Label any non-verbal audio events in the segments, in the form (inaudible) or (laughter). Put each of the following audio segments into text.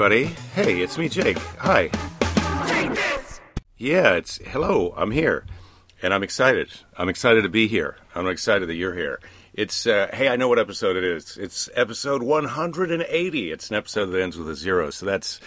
Everybody. Hey, it's me, Jake. Hi. Yeah, it's hello. I'm here, and I'm excited. I'm excited to be here. I'm excited that you're here. It's uh, hey, I know what episode it is. It's episode 180. It's an episode that ends with a zero, so that's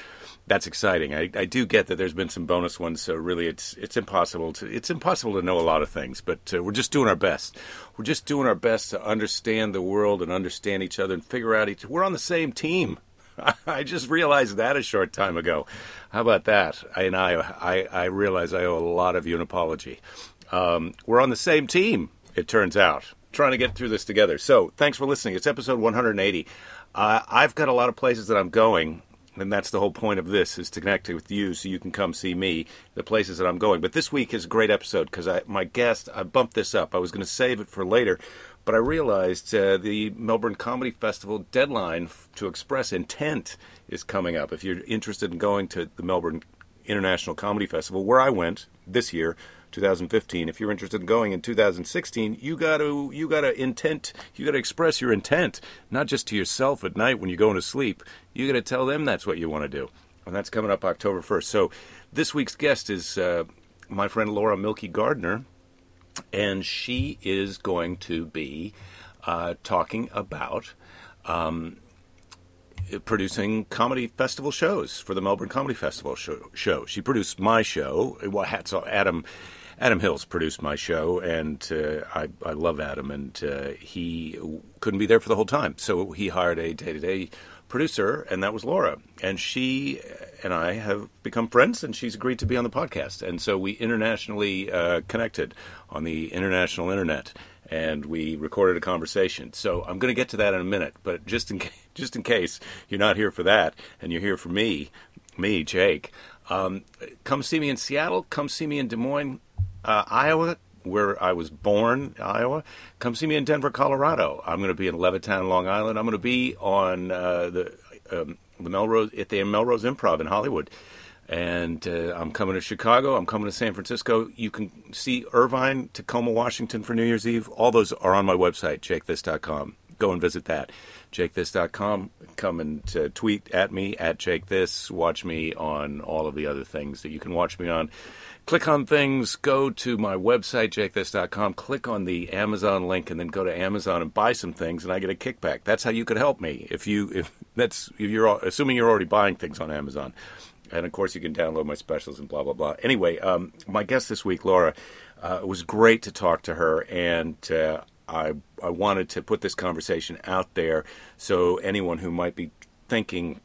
that's exciting. I, I do get that there's been some bonus ones, so really it's it's impossible to it's impossible to know a lot of things, but uh, we're just doing our best. We're just doing our best to understand the world and understand each other and figure out each. We're on the same team. (laughs) I just realized that a short time ago. How about that? I, and I, I, I realize I owe a lot of you an apology. Um, we're on the same team, it turns out, trying to get through this together. So thanks for listening. It's episode 180. Uh, I've got a lot of places that I'm going, and that's the whole point of this is to connect with you so you can come see me, the places that I'm going. But this week is a great episode because my guest, I bumped this up. I was going to save it for later but I realized uh, the Melbourne Comedy Festival deadline to express intent is coming up. If you're interested in going to the Melbourne International Comedy Festival, where I went this year, 2015, if you're interested in going in 2016, you got to you got to intent, you got to express your intent, not just to yourself at night when you're going to sleep. You got to tell them that's what you want to do, and that's coming up October 1st. So, this week's guest is uh, my friend Laura Milke Garner and she is going to be uh, talking about um, producing comedy festival shows for the Melbourne Comedy Festival show. show. She produced my show. Well, hats off, Adam. Adam Hills produced my show, and uh, I, I, love Adam, and uh, he couldn't be there for the whole time, so he hired a day-to-day producer, and that was Laura. And she and I have become friends, and she's agreed to be on the podcast. And so we internationally uh, connected on the international internet, and we recorded a conversation. So I'm going to get to that in a minute, but just in (laughs) just in case you're not here for that, and you're here for me, me, Jake, um, come see me in Seattle. Come see me in Des Moines, uh, Iowa where I was born, Iowa. Come see me in Denver, Colorado. I'm going to be in Levittown, Long Island. I'm going to be on uh, the um, the Melrose at the Melrose Improv in Hollywood. And uh, I'm coming to Chicago. I'm coming to San Francisco. You can see Irvine, Tacoma, Washington for New Year's Eve. All those are on my website, jakethis.com. Go and visit that. jakethis.com. Come and uh, tweet at me, at jakethis. Watch me on all of the other things that you can watch me on click on things, go to my website, jakethis.com, click on the Amazon link, and then go to Amazon and buy some things, and I get a kickback. That's how you could help me. If you, if that's, if you're assuming you're already buying things on Amazon. And of course, you can download my specials and blah, blah, blah. Anyway, um, my guest this week, Laura, uh, it was great to talk to her, and uh, I, I wanted to put this conversation out there so anyone who might be thinking,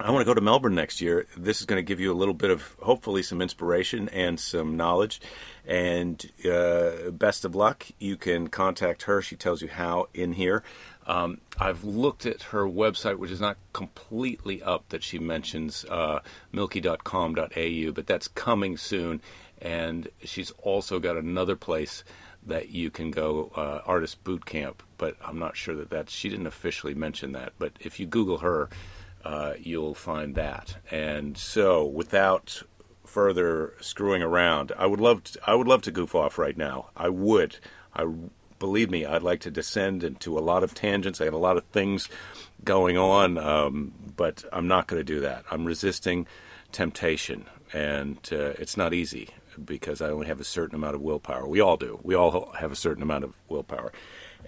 I want to go to Melbourne next year. This is going to give you a little bit of hopefully some inspiration and some knowledge. And uh, best of luck. You can contact her. She tells you how in here. Um, I've looked at her website, which is not completely up, that she mentions uh, milke.com.au, but that's coming soon. And she's also got another place that you can go, uh, Artist Boot Camp, but I'm not sure that that's, she didn't officially mention that. But if you Google her, uh, you'll find that. And so, without further screwing around, I would love to, I would love to goof off right now. I would. I believe me, I'd like to descend into a lot of tangents. I got a lot of things going on, um, but I'm not going to do that. I'm resisting temptation, and uh, it's not easy because I only have a certain amount of willpower. We all do. We all have a certain amount of willpower,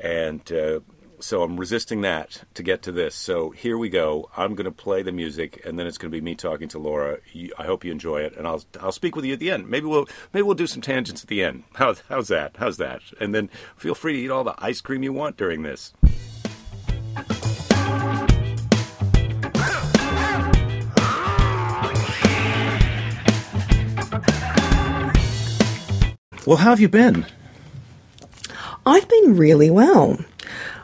and uh, so I'm resisting that to get to this. So here we go. I'm going to play the music, and then it's going to be me talking to Laura. I hope you enjoy it, and I'll I'll speak with you at the end. Maybe we'll maybe we'll do some tangents at the end. (laughs) How's how's that? How's that? And then feel free to eat all the ice cream you want during this. Well, how have you been? I've been really well.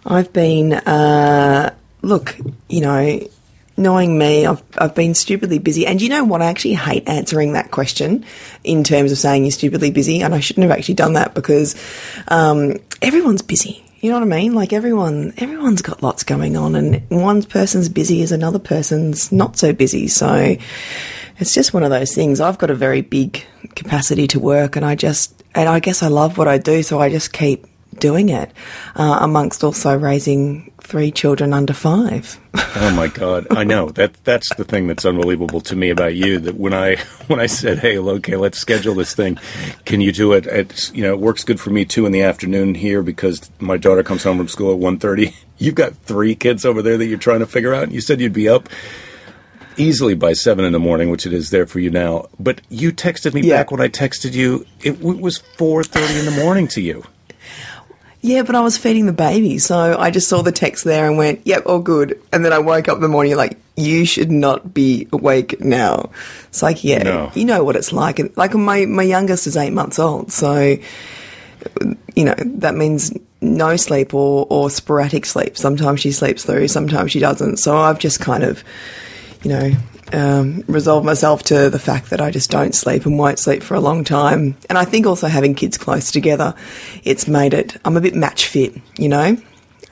I've been, uh, look, you know, knowing me, I've, I've been stupidly busy. And you know what? I actually hate answering that question in terms of saying you're stupidly busy. And I shouldn't have actually done that because um, everyone's busy. You know what I mean? Like everyone, everyone's got lots going on, and one person's busy is another person's not so busy. So it's just one of those things. I've got a very big capacity to work, and I just, and I guess I love what I do, so I just keep doing it, uh, amongst also raising three children under five. (laughs) Oh my God, I know that that's the thing that's unbelievable to me about you. That when I (laughs) when I said, "Hey, okay, let's schedule this thing," can you do it? At you know, it works good for me too in the afternoon here because my daughter comes home from school at 1.30. (laughs) You've got three kids over there that you're trying to figure out. You said you'd be up easily by seven in the morning, which it is there for you now. But you texted me Yeah. back when I texted you. It w- was four thirty in the morning to you. Yeah, but I was feeding the baby, so I just saw the text there and went, "Yep, all good." And then I woke up in the morning like, "You should not be awake now." It's like, yeah, No. you know what it's like. And like my my youngest is eight months old, so you know that means no sleep or or sporadic sleep. Sometimes she sleeps through, sometimes she doesn't. So I've just kind of, you know. Um, resolved myself to the fact that I just don't sleep and won't sleep for a long time. And I think also having kids close together, it's made it. I'm a bit match fit, you know.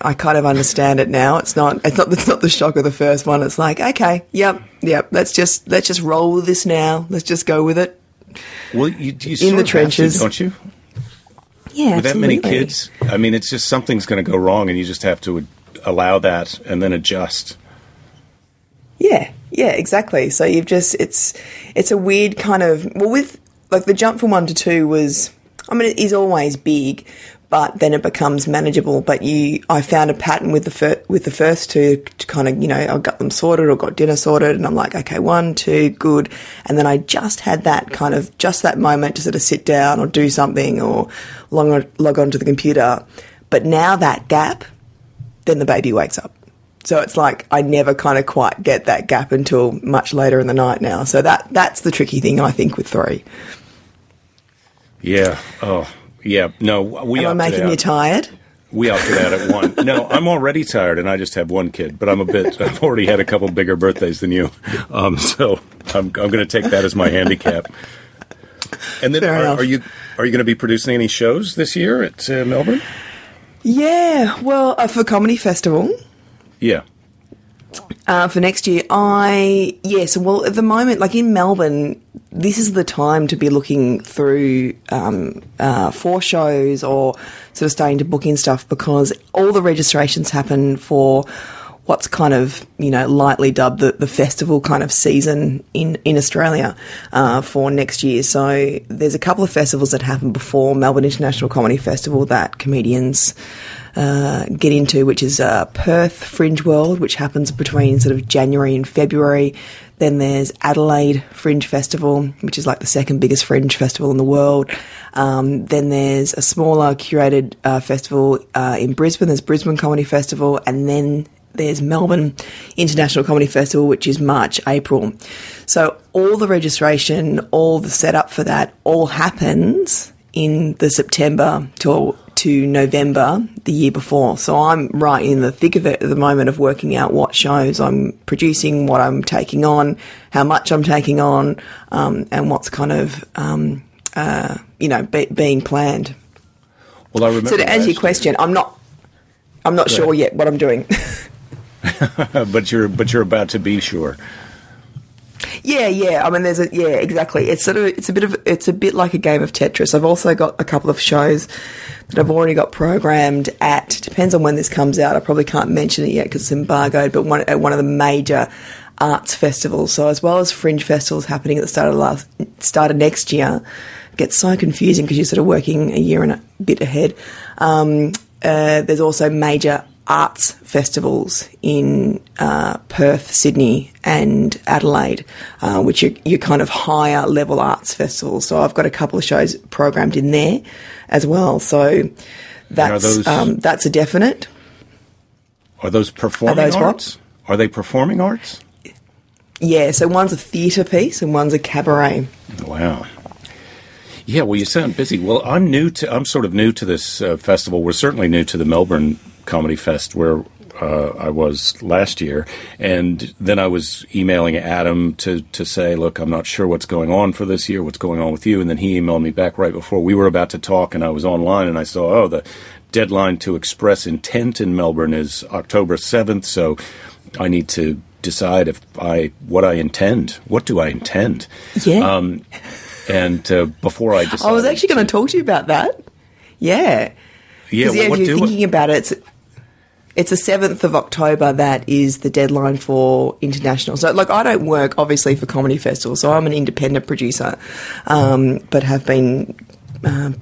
I kind of understand it now. It's not. It's not. (laughs) It's not the shock of the first one. It's like, okay, yep, yep. Let's just let's just roll with this now. Let's just go with it. Well, you, you In the have to, trenches. don't you? Yeah, With that many kids, I mean, it's just something's going to go wrong, and you just have to allow that and then adjust. Yeah, yeah, exactly. So you've just it's it's a weird kind of well with like the jump from one to two was I mean it is always big, but then it becomes manageable. But you I found a pattern with the fir- with the first two to kind of you know I got them sorted or got dinner sorted, and I'm like okay one two good, and then I just had that kind of just that moment to sort of sit down or do something or log on, log onto the computer. But now that gap, then the baby wakes up. So it's like I never kind of quite get that gap until much later in the night now. So that that's the tricky thing I think with three. Yeah. Oh, yeah. No, we Am I making you tired? We opted out at (laughs) one. No, I'm already tired, and I just have one kid. But I'm a bit. I've already had a couple bigger birthdays than you, um, so I'm, I'm going to take that as my handicap. And then, are, are you are you going to be producing any shows this year at uh, Melbourne? Yeah. Well, uh, for comedy festival Yeah. uh, for next year, I yes. Well, at the moment, like in Melbourne, this is the time to be looking through um, uh, for shows or sort of starting to book in stuff because all the registrations happen for what's kind of you know lightly dubbed the, the festival kind of season in in Australia uh, for next year. So there's a couple of festivals that happen before Melbourne International Comedy Festival that comedians uh, get into, which is uh, Perth Fringe World, which happens between sort of January and February. Then there's Adelaide Fringe Festival, which is like the second biggest fringe festival in the world. Um, then there's a smaller curated uh, festival uh, in Brisbane. There's Brisbane Comedy Festival, and then there's Melbourne International Comedy Festival, which is March, April. So all the registration, all the setup for that, all happens in the September to to November the year before. So I'm right in the thick of it at the moment of working out what shows I'm producing, what I'm taking on, how much I'm taking on, um, and what's kind of um, uh, you know be, being planned. Well, I remember. So to answer your question, I'm not I'm not sure yet what I'm doing. (laughs) (laughs) but you're but you're about to be sure. Yeah, yeah. I mean, there's a yeah, exactly. It's sort of it's a bit of it's a bit like a game of Tetris. I've also got a couple of shows that I've already got programmed at. Depends on when this comes out. I probably can't mention it yet because it's embargoed. But one at one of the major arts festivals. So as well as fringe festivals happening at the start of last start of next year, it gets so confusing because you're sort of working a year and a bit ahead. Um, uh, there's also major arts festivals in uh, Perth, Sydney, and Adelaide, uh, which are your kind of higher level arts festivals. So I've got a couple of shows programmed in there as well. So that's those- um, that's a definite. Are those performing those what? arts? Are they performing arts? Yeah, so one's a theatre piece and one's a cabaret. Wow. Yeah, well, you sound busy. Well, I'm new to. I'm sort of new to this uh, festival. We're certainly new to the Melbourne Comedy Fest, where uh, I was last year, and then I was emailing Adam to to say, look, I'm not sure what's going on for this year. What's going on with you? And then he emailed me back right before we were about to talk, and I was online, and I saw, oh, the deadline to express intent in Melbourne is October 7th. So I need to decide if I what I intend. What do I intend? Yeah. Um, and uh, before I decided, I was actually going to talk to you about that. Yeah. Yeah, what if you're thinking about it, it's, the 7th of October that is the deadline for international. So, like, I don't work obviously for Comedy Festival, so I'm an independent producer, um, but have been uh,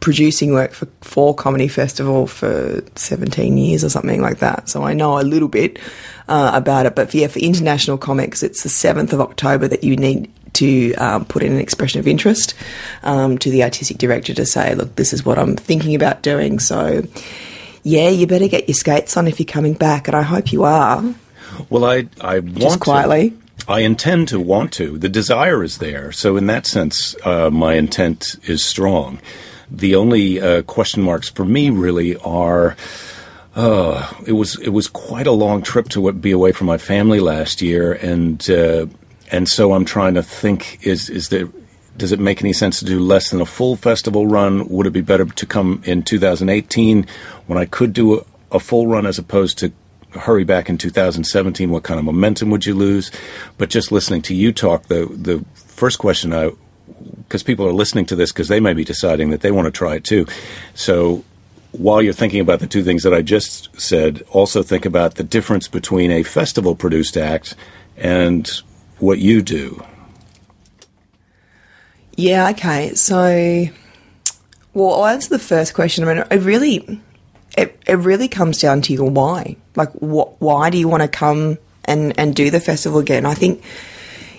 producing work for, for Comedy Festival for 17 years or something like that. So I know a little bit uh, about it. But yeah, for international comics, it's the 7th of October that you need to um, put in an expression of interest um, to the artistic director to say, look, this is what I'm thinking about doing. So yeah, you better get your skates on if you're coming back, and I hope you are. Well, I I want Just quietly. To. I intend to want to. The desire is there. So, in that sense, uh, my intent is strong. The only uh, question marks for me really are. Uh, it was it was quite a long trip to be away from my family last year, and uh, and so I'm trying to think: is is there does it make any sense to do less than a full festival run? Would it be better to come in 2018 when I could do a, a full run as opposed to hurry back in 2017? What kind of momentum would you lose? But just listening to you talk, the the first question I because people are listening to this because they may be deciding that they want to try it too. So while you're thinking about the two things that I just said, also think about the difference between a festival produced act and what you do. Yeah, okay. So, well, I'll answer the first question. I mean, it really, it, it really comes down to your why. Like, what, why do you want to come and, and do the festival again? I think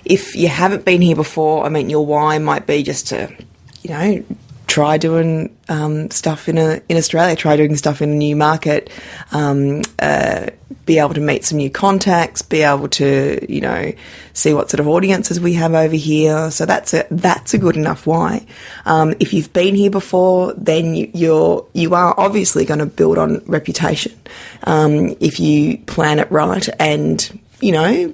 if you haven't been here before, I mean, your why might be just to, you know, try doing um, stuff in a in Australia, try doing stuff in a new market, um, uh, be able to meet some new contacts, be able to you know see what sort of audiences we have over here. So that's a that's a good enough why. Um, if you've been here before, then you, you're you are obviously going to build on reputation um, if you plan it right and you know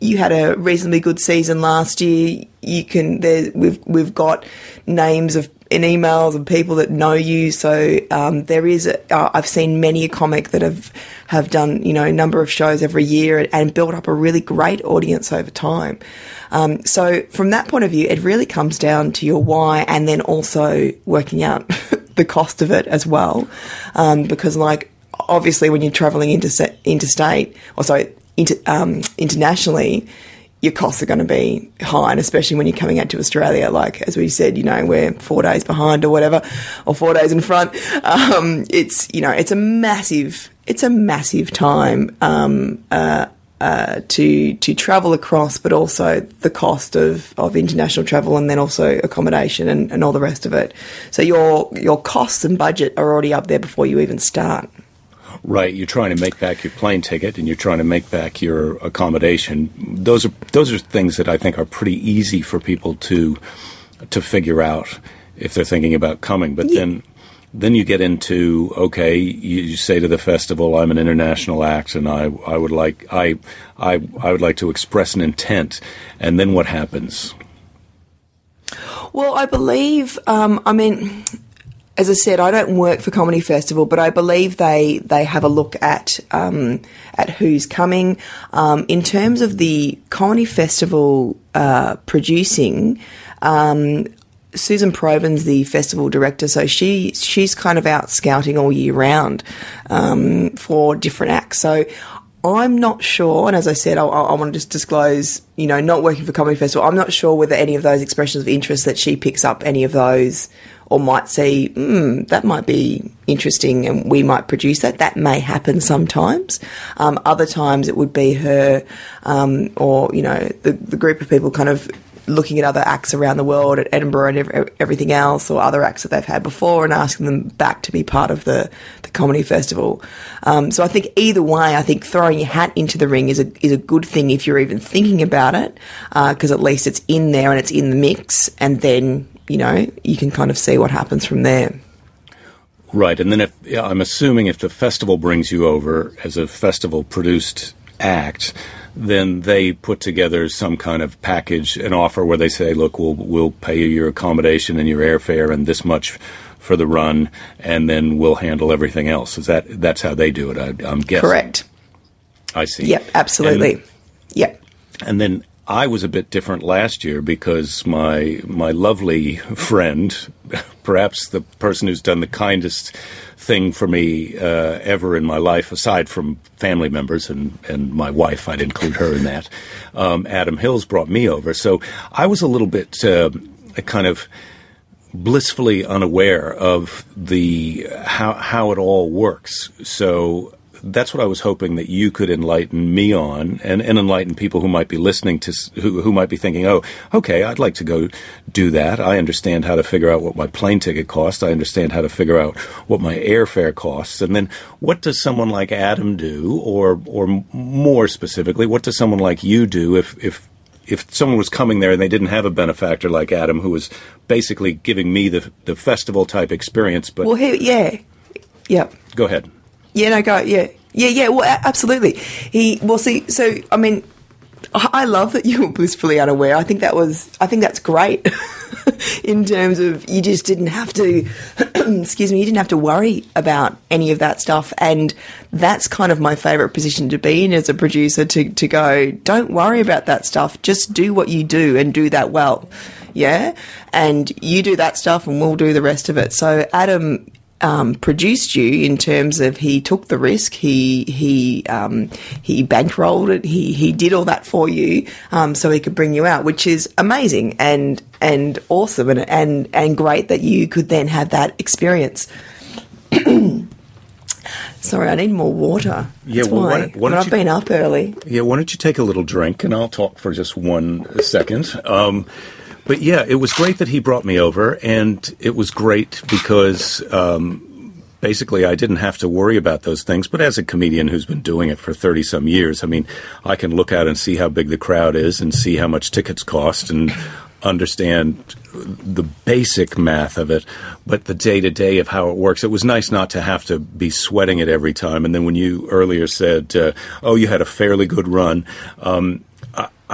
you had a reasonably good season last year. You can there we've we've got names of in emails and people that know you. So um, there is. A, uh, I've seen many a comic that have have done you know a number of shows every year and, and built up a really great audience over time. Um, so from that point of view, it really comes down to your why, and then also working out (laughs) the cost of it as well, um, because like obviously when you're traveling interstate, interstate or sorry inter, um, internationally, your costs are going to be high, and especially when you're coming out to Australia. Like as we said, you know, we're four days behind or whatever, or four days in front. Um, it's you know, it's a massive, it's a massive time um, uh, uh, to to travel across, but also the cost of, of international travel, and then also accommodation and, and all the rest of it. So your your costs and budget are already up there before you even start. Right, you're trying to make back your plane ticket and you're trying to make back your accommodation. Those are those are things that I think are pretty easy for people to to figure out if they're thinking about coming. But yeah. then then you get into okay, you, you, say to the festival, "I'm an international act, and I I would like I I I would like to express an intent." And then what happens? Well, I believe. Um, I mean, as I said, I don't work for Comedy Festival, but I believe they they have a look at um, at who's coming. Um, in terms of the Comedy Festival uh, producing, um, Susan Provan's the festival director, so she she's kind of out scouting all year round um, for different acts. So I'm not sure, and as I said, I, I, want to just disclose, you know, not working for Comedy Festival. I'm not sure whether any of those expressions of interest that she picks up any of those or might see, mm, that might be interesting and we might produce that. That may happen sometimes. Um, other times it would be her um, or, you know, the, the group of people kind of looking at other acts around the world at Edinburgh and ev- everything else, or other acts that they've had before, and asking them back to be part of the, the comedy festival. Um, so I think either way, I think throwing your hat into the ring is a is a good thing if you're even thinking about it, because uh, at least it's in there and it's in the mix, and then you know, you can kind of see what happens from there. Right, and then if yeah, I'm assuming if the festival brings you over as a festival produced act, then they put together some kind of package, an offer where they say, "Look, we'll we'll pay you your accommodation and your airfare and this much for the run, and then we'll handle everything else." Is that that's how they do it? I, am guessing. Correct. I see. Yep, absolutely. And, yep. And then I was a bit different last year because my my lovely friend, perhaps the person who's done the kindest thing for me uh, ever in my life, aside from family members and, and my wife, I'd include her in that. Um, Adam Hills brought me over, so I was a little bit uh, kind of blissfully unaware of the how how it all works. So that's what I was hoping that you could enlighten me on, and, and enlighten people who might be listening to who who might be thinking, oh, okay, I'd like to go do that. I understand how to figure out what my plane ticket costs. I understand how to figure out what my airfare costs, and then what does someone like Adam do, or or more specifically, what does someone like you do if if if someone was coming there and they didn't have a benefactor like Adam, who was basically giving me the the festival type experience, but well, he, yeah, yeah. Go ahead. Yeah, no, go. Yeah, yeah, yeah. Well, absolutely. He. Well, see. So, I mean, I love that you were blissfully unaware. I think that was. I think that's great. (laughs) in terms of you just didn't have to. (clears throat) excuse me. You didn't have to worry about any of that stuff, and that's kind of my favorite position to be in as a producer. To to go. Don't worry about that stuff. Just do what you do and do that well. Yeah, and you do that stuff, and we'll do the rest of it. So Adam um, produced you in terms of he took the risk, he he um, he bankrolled it, he he did all that for you, um, so he could bring you out, which is amazing and and awesome and and and great that you could then have that experience. (clears throat) Sorry, I need more water. Yeah, well, why. why- why I've you- been up early. Yeah, why don't you take a little drink and I'll talk for just one second. But yeah, it was great that he brought me over, and it was great because um, basically I didn't have to worry about those things. But as a comedian who's been doing it for 30 some years, I mean, I can look out and see how big the crowd is and see how much tickets cost and understand the basic math of it, but the day to day of how it works. It was nice not to have to be sweating it every time. And then when you earlier said, uh, "Oh, you had a fairly good run," um,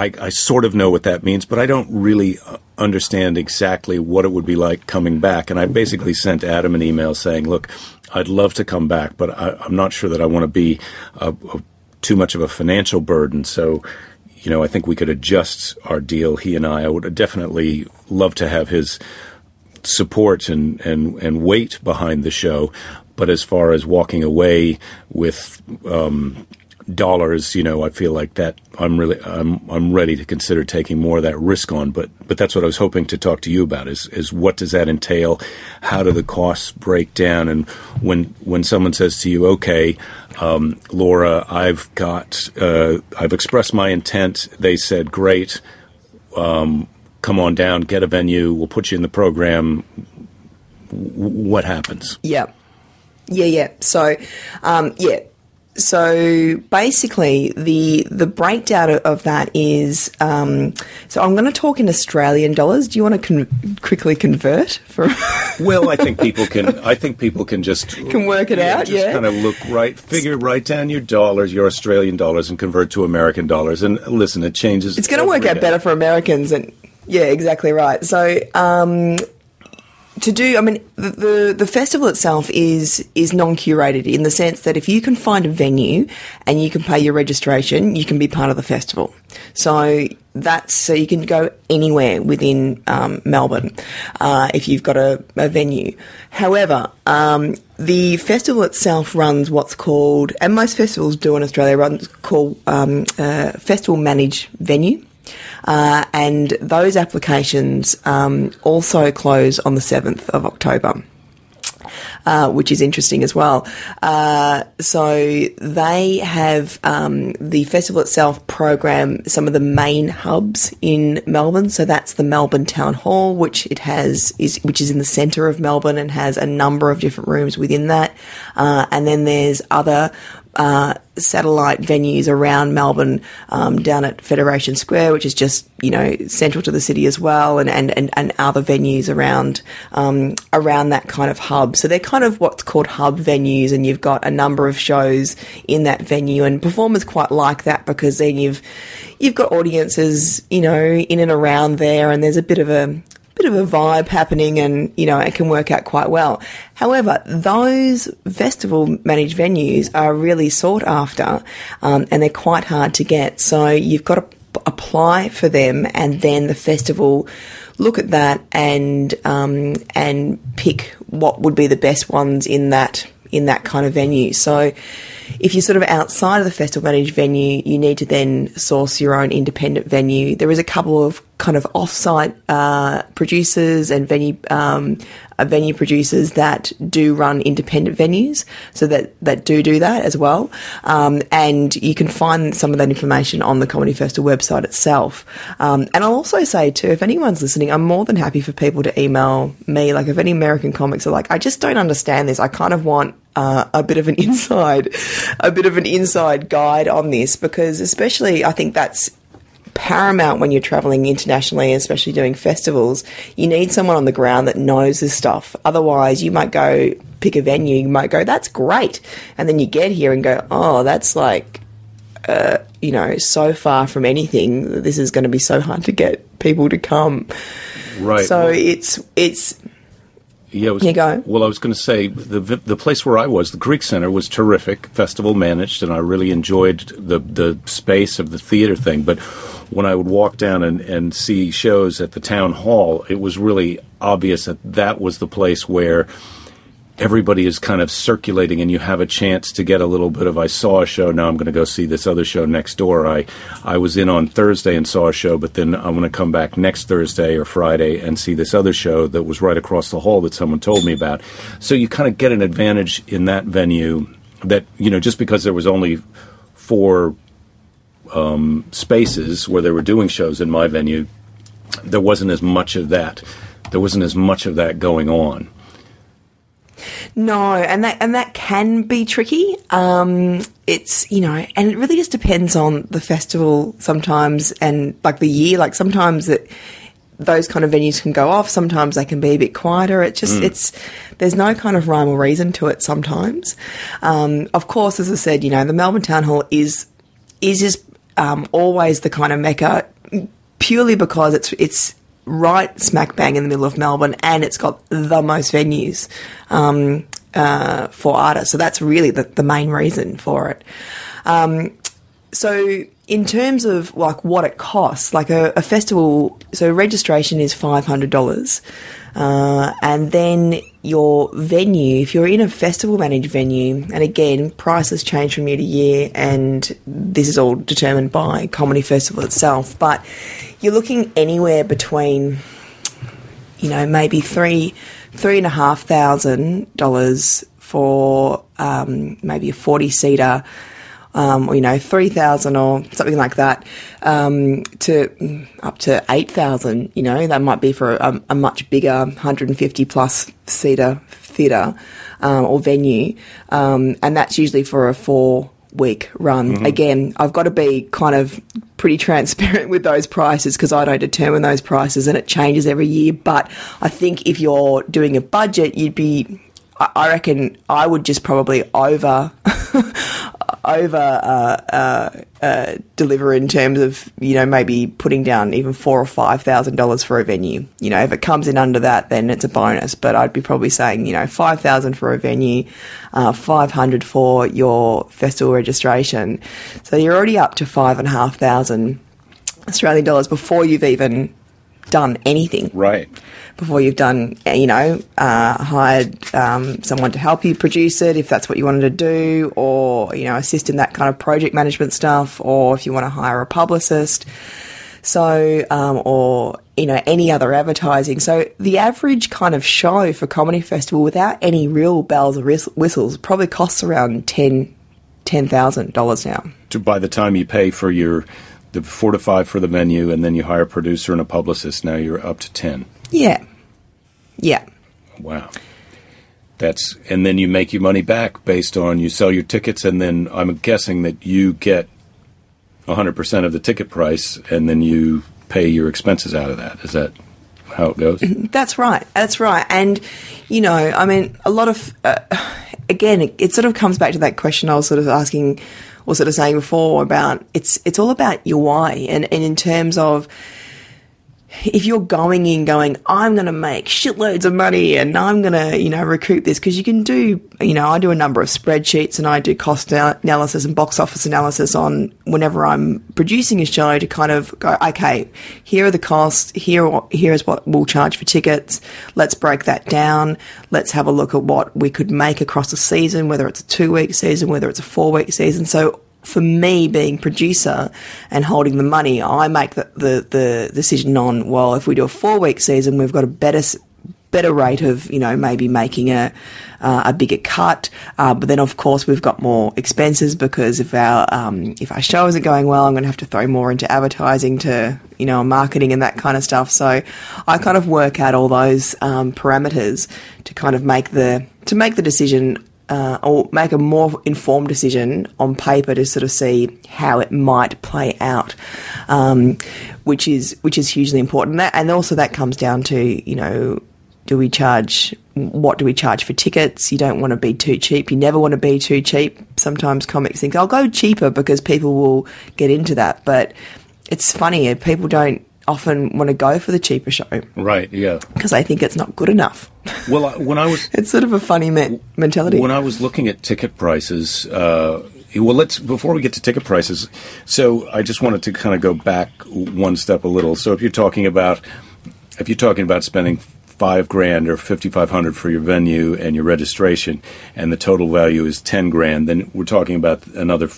I, I, sort of know what that means, but I don't really uh, understand exactly what it would be like coming back. And I basically sent Adam an email saying, "Look, I'd love to come back, but I, I'm not sure that I want to be a, a, too much of a financial burden." So you know, I think we could adjust our deal. He and I, I would definitely love to have his support and, and, and weight behind the show. But as far as walking away with um, dollars, you know, I feel like that I'm really I'm I'm ready to consider taking more of that risk on. But but that's what I was hoping to talk to you about is is what does that entail? How do the costs break down? And when when someone says to you, okay, um, Laura, I've got uh, I've expressed my intent. They said, great. Um, come on down, get a venue. We'll put you in the program. W- what happens? Yeah. Yeah, yeah. So, um, yeah. So basically, the the breakdown of, that is. Um, so I'm going to talk in Australian dollars. Do you want to con- quickly convert for? (laughs) Well, I think people can. I think people can just Can work it out, Just yeah. kind of look right, figure, write down your dollars, your Australian dollars, and convert to American dollars. And listen, it changes. it's going to work out day. better for Americans, and yeah, exactly right. So. Um, to do, I mean, the, the the festival itself is is non curated in the sense that if you can find a venue and you can pay your registration, you can be part of the festival. So that's so you can go anywhere within um, Melbourne uh, if you've got a, a venue. However, um, the festival itself runs what's called, and most festivals do in Australia, runs called um, uh, festival managed venue. Uh, and those applications um, also close on the 7th of October. Uh, which is interesting as well. Uh, so they have um, the festival itself program some of the main hubs in Melbourne. So that's the Melbourne Town Hall, which it has is which is in the centre of Melbourne and has a number of different rooms within that. Uh, and then there's other uh, satellite venues around Melbourne, um, down at Federation Square, which is just you know central to the city as well, and and, and, and other venues around um, around that kind of hub. So they're kind of what's called hub venues, and you've got a number of shows in that venue, and performers quite like that because then you've you've got audiences you know in and around there, and there's a bit of a bit of a vibe happening and you know it can work out quite well however those festival managed venues are really sought after um, and they're quite hard to get so you've got to apply for them, and then the festival look at that and um, and pick what would be the best ones in that in that kind of venue. So if you're sort of outside of the festival managed venue, you need to then source your own independent venue. There is a couple of kind of off-site uh, producers and venue um, uh, venue producers that do run independent venues, so that that do do that as well. Um, and you can find some of that information on the Comedy Festival website itself. Um, and I'll also say too, if anyone's listening, I'm more than happy for people to email me. Like if any American comics are like, I just don't understand this. I kind of want uh, a bit of an (laughs) inside, a bit of an inside guide on this because, especially, I think that's paramount when you're traveling internationally, especially doing festivals. You need someone on the ground that knows this stuff. Otherwise, you might go pick a venue, you might go, "That's great," and then you get here and go, "Oh, that's like." Uh, you know, so far from anything, this is going to be so hard to get people to come. Right. So it's it's yeah, was, You go. Well, I was going to say the the place where I was, the Greek Center, was terrific, festival managed, and I really enjoyed the the space of the theater thing. But when I would walk down and, and see shows at the town hall, it was really obvious that that was the place where everybody is kind of circulating and you have a chance to get a little bit of I saw a show now I'm going to go see this other show next door. I I was in on Thursday and saw a show but then I'm going to come back next Thursday or Friday and see this other show that was right across the hall that someone told me about. So you kind of get an advantage in that venue that you know just because there was only four um, spaces where they were doing shows in my venue there wasn't as much of that. There wasn't as much of that going on No, and that and that can be tricky. Um, it's you know, and it really just depends on the festival sometimes, and like the year. Like sometimes it, those kind of venues can go off. Sometimes they can be a bit quieter. It just it's there's no kind of rhyme or reason to it. Sometimes, um, of course, as I said, you know, the Melbourne Town Hall is is just um, always the kind of mecca purely because it's it's right smack bang in the middle of Melbourne, and it's got the most venues um, uh, for artists. So that's really the, the main reason for it. Um, so in terms of like what it costs, like a, a festival, so registration is five hundred dollars, uh, and then your venue, if you're in a festival managed venue, and again prices change from year to year, and this is all determined by comedy festival itself, but you're looking anywhere between, you know, maybe three three and a half thousand dollars for um, maybe a forty seater um, or you know three thousand or something like that, um, to up to eight thousand. You know that might be for a, a much bigger, hundred and fifty plus seater theatre um, or venue, um, and that's usually for a four week run. Again, I've got to be kind of pretty transparent with those prices because I don't determine those prices and it changes every year. But I think if you're doing a budget, you'd be. I reckon I would just probably over (laughs) over uh, uh, uh, deliver in terms of you know maybe putting down even four or five thousand dollars for a venue. You know, if it comes in under that, then it's a bonus. But I'd be probably saying you know five thousand for a venue, uh, five hundred for your festival registration. So you're already up to five and a half thousand Australian dollars before you've even done anything right before you've done, you know, uh, hired um, someone to help you produce it if that's what you wanted to do, or, you know, assist in that kind of project management stuff, or if you want to hire a publicist. So, um, or, you know, any other advertising. So the average kind of show for Comedy Festival without any real bells or whistles probably costs around ten ten thousand dollars now. to by the time you pay for your the four to five for the venue and then you hire a producer and a publicist now you're up to 10 Yeah. Yeah. wow that's and then you make your money back based on you sell your tickets and then i'm guessing that you get 100% of the ticket price and then you pay your expenses out of that is that how it goes That's right. That's right. And, you know, I mean, a lot of, uh, again, it, it sort of comes back to that question I was sort of asking or sort of saying before about it's, it's all about your why. And, and in terms of, if you're going in going, I'm going to make shitloads of money and I'm going to, you know, recoup this because you can do, you know, I do a number of spreadsheets and I do cost analysis and box office analysis on whenever I'm producing a show to kind of go, okay, here are the costs, here, here is what we'll charge for tickets. Let's break that down. Let's have a look at what we could make across a season, whether it's a two week season, whether it's a four week season. So for me being producer and holding the money, I make the, the, the decision on, well, if we do a four week season, we've got a better better rate of you know maybe making a uh, a bigger cut, uh, but then of course we've got more expenses because if our um, if our show isn't going well, I'm going to have to throw more into advertising to you know marketing and that kind of stuff. So I kind of work out all those um, parameters to kind of make the to make the decision uh, or make a more informed decision on paper to sort of see how it might play out, um, which is which is hugely important. That, and also that comes down to you know, do we charge? What do we charge for tickets? You don't want to be too cheap. You never want to be too cheap. Sometimes comics think I'll go cheaper because people will get into that, but it's funny people don't often want to go for the cheaper show. Right, yeah. Because they think it's not good enough. Well, when I was. (laughs) it's sort of a funny me- mentality. When I was looking at ticket prices, uh, well, let's before we get to ticket prices. So I just wanted to kind of go back one step a little. So if you're talking about if you're talking about spending five grand or fifty five hundred for your venue and your registration, and the total value is ten grand, then we're talking about another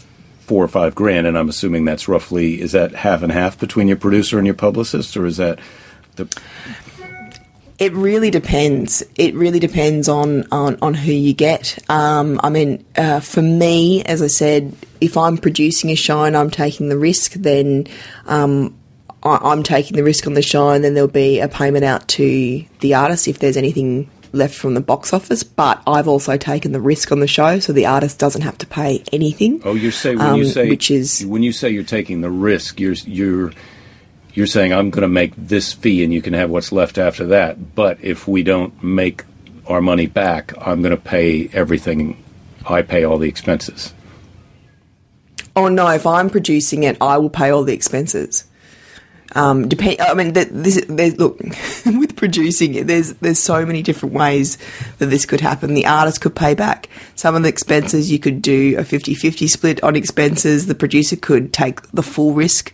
four or five grand, and I'm assuming that's roughly is that half and half between your producer and your publicist, or is that the it really depends. It really depends on on, on who you get. Um, I mean, uh, for me, as I said, if I'm producing a show and I'm taking the risk, then um, I, am taking the risk on the show, and then there'll be a payment out to the artist if there's anything left from the box office, but I've also taken the risk on the show, so the artist doesn't have to pay anything. Oh, you say when um, you say which is when you say you're taking the risk, you're you're you're saying I'm going to make this fee and you can have what's left after that. But if we don't make our money back, I'm going to pay everything. I pay all the expenses. Oh no! If I'm producing it, I will pay all the expenses. Um, depend. I mean, this, there's, look (laughs) with producing it. There's there's so many different ways that this could happen. The artist could pay back some of the expenses. You could do a 50-50 split on expenses. The producer could take the full risk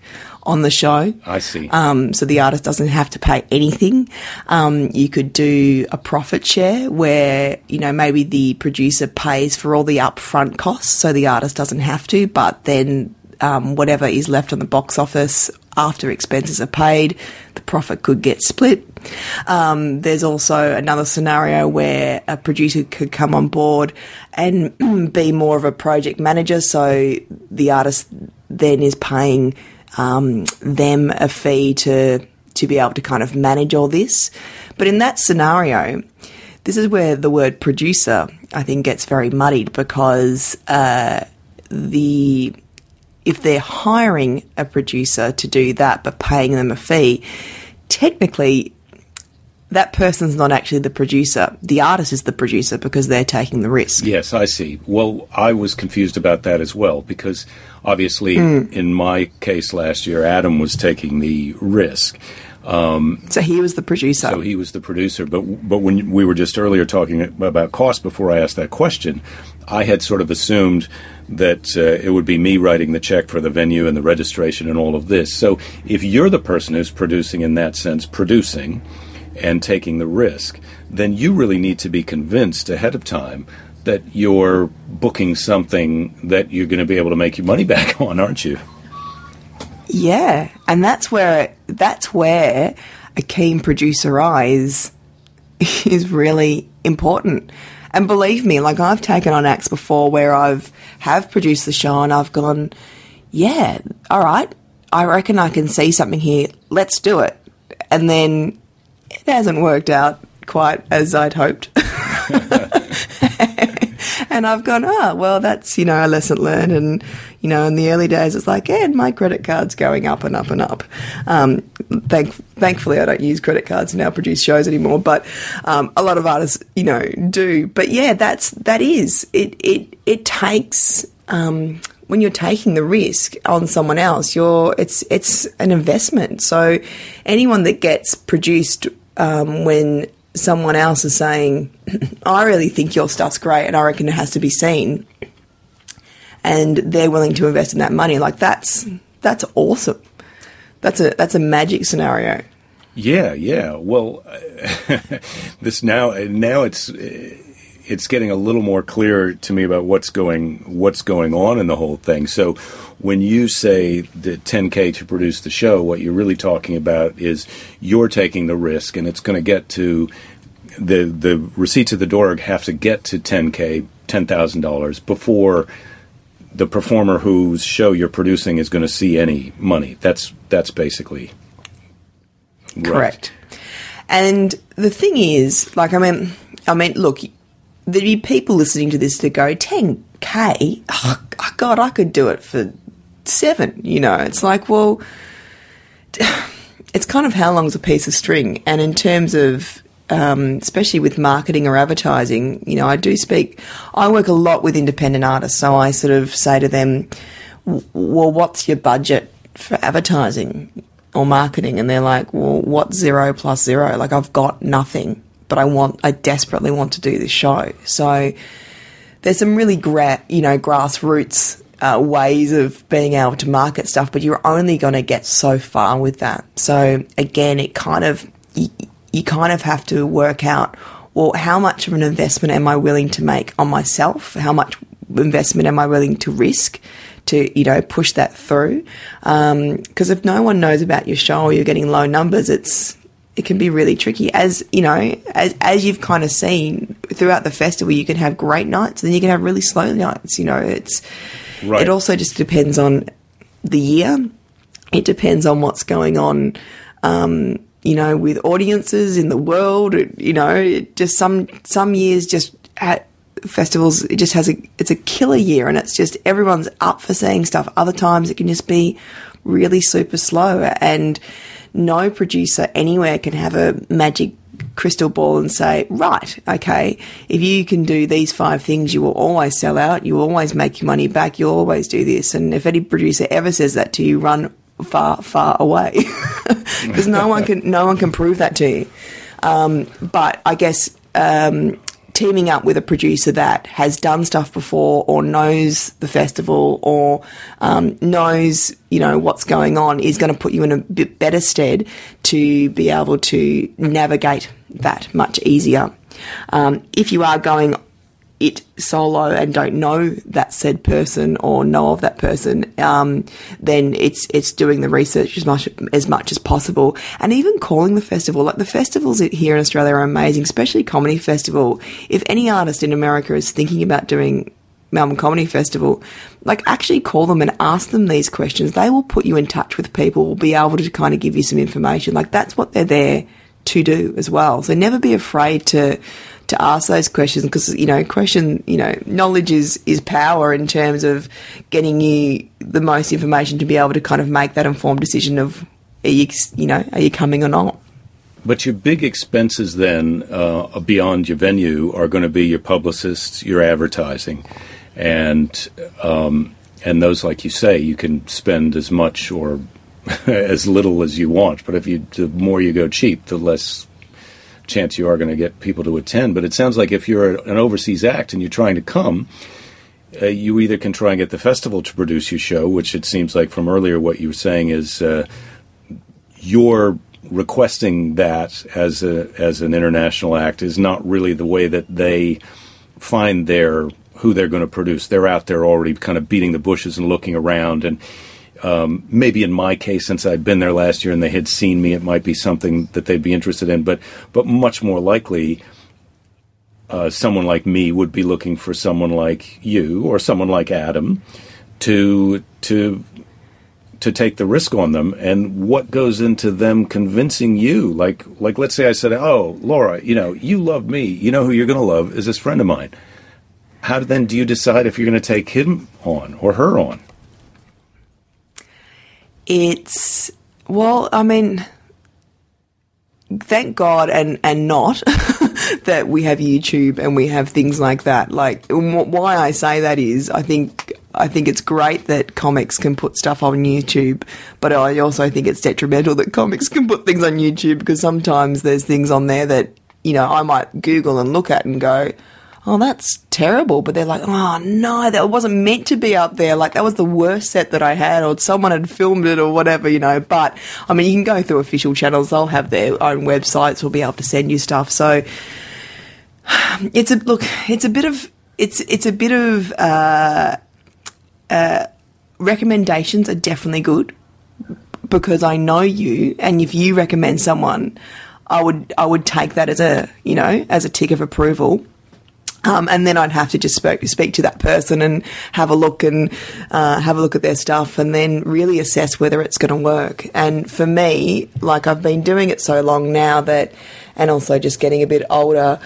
on the show. I see. Um, so the artist doesn't have to pay anything. Um, you could do a profit share where, you know, maybe the producer pays for all the upfront costs so the artist doesn't have to, but then um, whatever is left on the box office after expenses are paid, the profit could get split. Um, there's also another scenario where a producer could come on board and (clears throat) be more of a project manager, so the artist then is paying um, them a fee to to be able to kind of manage all this. But in that scenario, this is where the word producer I think gets very muddied because uh, the if they're hiring a producer to do that but paying them a fee, technically that person's not actually the producer. The artist is the producer because they're taking the risk. Yes, I see. Well, I was confused about that as well because obviously mm. in my case last year, Adam was taking the risk. Um, so he was the producer. So he was the producer. But but when we were just earlier talking about cost before I asked that question, I had sort of assumed that uh, it would be me writing the check for the venue and the registration and all of this. So if you're the person who's producing in that sense, producing and taking the risk, then you really need to be convinced ahead of time that you're booking something that you're going to be able to make your money (laughs) back on, aren't you? Yeah, and that's where that's where a keen producer eyes (laughs) is really important and believe me, like I've taken on acts before where I've have produced the show and I've gone, yeah, all right, I reckon I can see something here. Let's do it. And then it hasn't worked out quite as I'd hoped. (laughs) (laughs) and I've gone, oh, well, that's, you know, a lesson learned. And, you know, in the early days, it's like, yeah, my credit card's going up and up and up. Um, thank, thankfully, I don't use credit cards to now produce shows anymore, but um, a lot of artists, you know, do. But yeah, that's, that is, it, it, it takes, um, when you're taking the risk on someone else, you're it's it's an investment. So anyone that gets produced um, when someone else is saying, "I really think your stuff's great, and I reckon it has to be seen," and they're willing to invest in that money, like that's that's awesome. That's a that's a magic scenario. Yeah, yeah. Well, (laughs) this now now it's it's getting a little more clear to me about what's going what's going on in the whole thing. So, when you say the 10k to produce the show, what you're really talking about is you're taking the risk, and it's going to get to the the receipts of the door have to get to 10k, ten thousand dollars before the performer whose show you're producing is going to see any money. That's that's basically right. Correct. And the thing is, like, I mean, I mean, look, there'd be people listening to this to go, 10K? Oh, God, I could do it for seven. You know, it's like, well, (sighs) it's kind of how long's a piece of string. And in terms of, um, especially with marketing or advertising, you know, I do speak, I work a lot with independent artists. So I sort of say to them, well, what's your budget for advertising? or marketing and they're like, well, what's zero plus zero? Like, I've got nothing, but I want, I desperately want to do this show. So there's some really you know, grassroots uh, ways of being able to market stuff, but you're only going to get so far with that. So again, it kind of, you, you kind of have to work out, well, how much of an investment am I willing to make on myself? How much investment am I willing to risk? to you know push that through. Because um, if no one knows about your show or you're getting low numbers, it's it can be really tricky. As you know, as as you've kind of seen throughout the festival, you can have great nights, and then you can have really slow nights. You know, it's right. it also just depends on the year. It depends on what's going on. Um, you know, with audiences in the world, you know, just some some years just at festivals it just has a it's a killer year and it's just everyone's up for seeing stuff. Other times it can just be really super slow and no producer anywhere can have a magic crystal ball and say right okay if you can do these five things you will always sell out you will always make your money back you'll always do this. And if any producer ever says that to you run far far away (laughs) because no one can no one can prove that to you um, but I guess um, teaming up with a producer that has done stuff before or knows the festival or um, knows you know what's going on is going to put you in a bit better stead to be able to navigate that much easier. Um, if you are going it solo and don't know that said person or know of that person, um, then it's it's doing the research as much as much as possible, and even calling the festival. Like the festivals here in Australia are amazing, especially comedy festival. If any artist in America is thinking about doing Melbourne Comedy Festival, like actually call them and ask them these questions. They will put you in touch with people, will be able to kind of give you some information. Like that's what they're there to do as well. So never be afraid to to ask those questions because you know question you know knowledge is is power in terms of getting you the most information to be able to kind of make that informed decision of are you you know are you coming or not. But your big expenses then uh, beyond your venue are going to be your publicists your advertising and um, and those like you say you can spend as much or (laughs) as little as you want but if you the more you go cheap the less chance you are going to get people to attend. But it sounds like if you're an overseas act and you're trying to come, uh, you either can try and get the festival to produce your show, which it seems like from earlier what you were saying is uh, you're requesting that as a as an international act is not really the way that they find their who they're going to produce. They're out there already kind of beating the bushes and looking around and um, maybe in my case, since I'd been there last year and they had seen me, it might be something that they'd be interested in. But but much more likely, uh, someone like me would be looking for someone like you or someone like Adam to to to take the risk on them. And what goes into them convincing you? Like like let's say i said oh laura you know you love me. You know who you're going to love is this friend of mine. How then do you decide if you're going to take him on or her on it's well, I mean, thank God and and not (laughs) that we have YouTube and we have things like that. Like why I say that is, I think I think it's great that comics can put stuff on YouTube, but I also think it's detrimental that comics can put things on YouTube because sometimes there's things on there that you know I might Google and look at and go, oh, that's terrible. But they're like, oh, no, that wasn't meant to be up there. Like, that was the worst set that I had, or someone had filmed it, or whatever, you know. But, I mean, you can go through official channels, they'll have their own websites, will be able to send you stuff. So, (sighs) it's a look, it's a bit of, it's, it's a bit of, uh, uh, recommendations are definitely good because I know you, and if you recommend someone, I would I would take that as a you know as a tick of approval. Um, and then I'd have to just speak, speak to that person and have a look and uh, have a look at their stuff and then really assess whether it's going to work. And for me, like I've been doing it so long now that, and also just getting a bit older,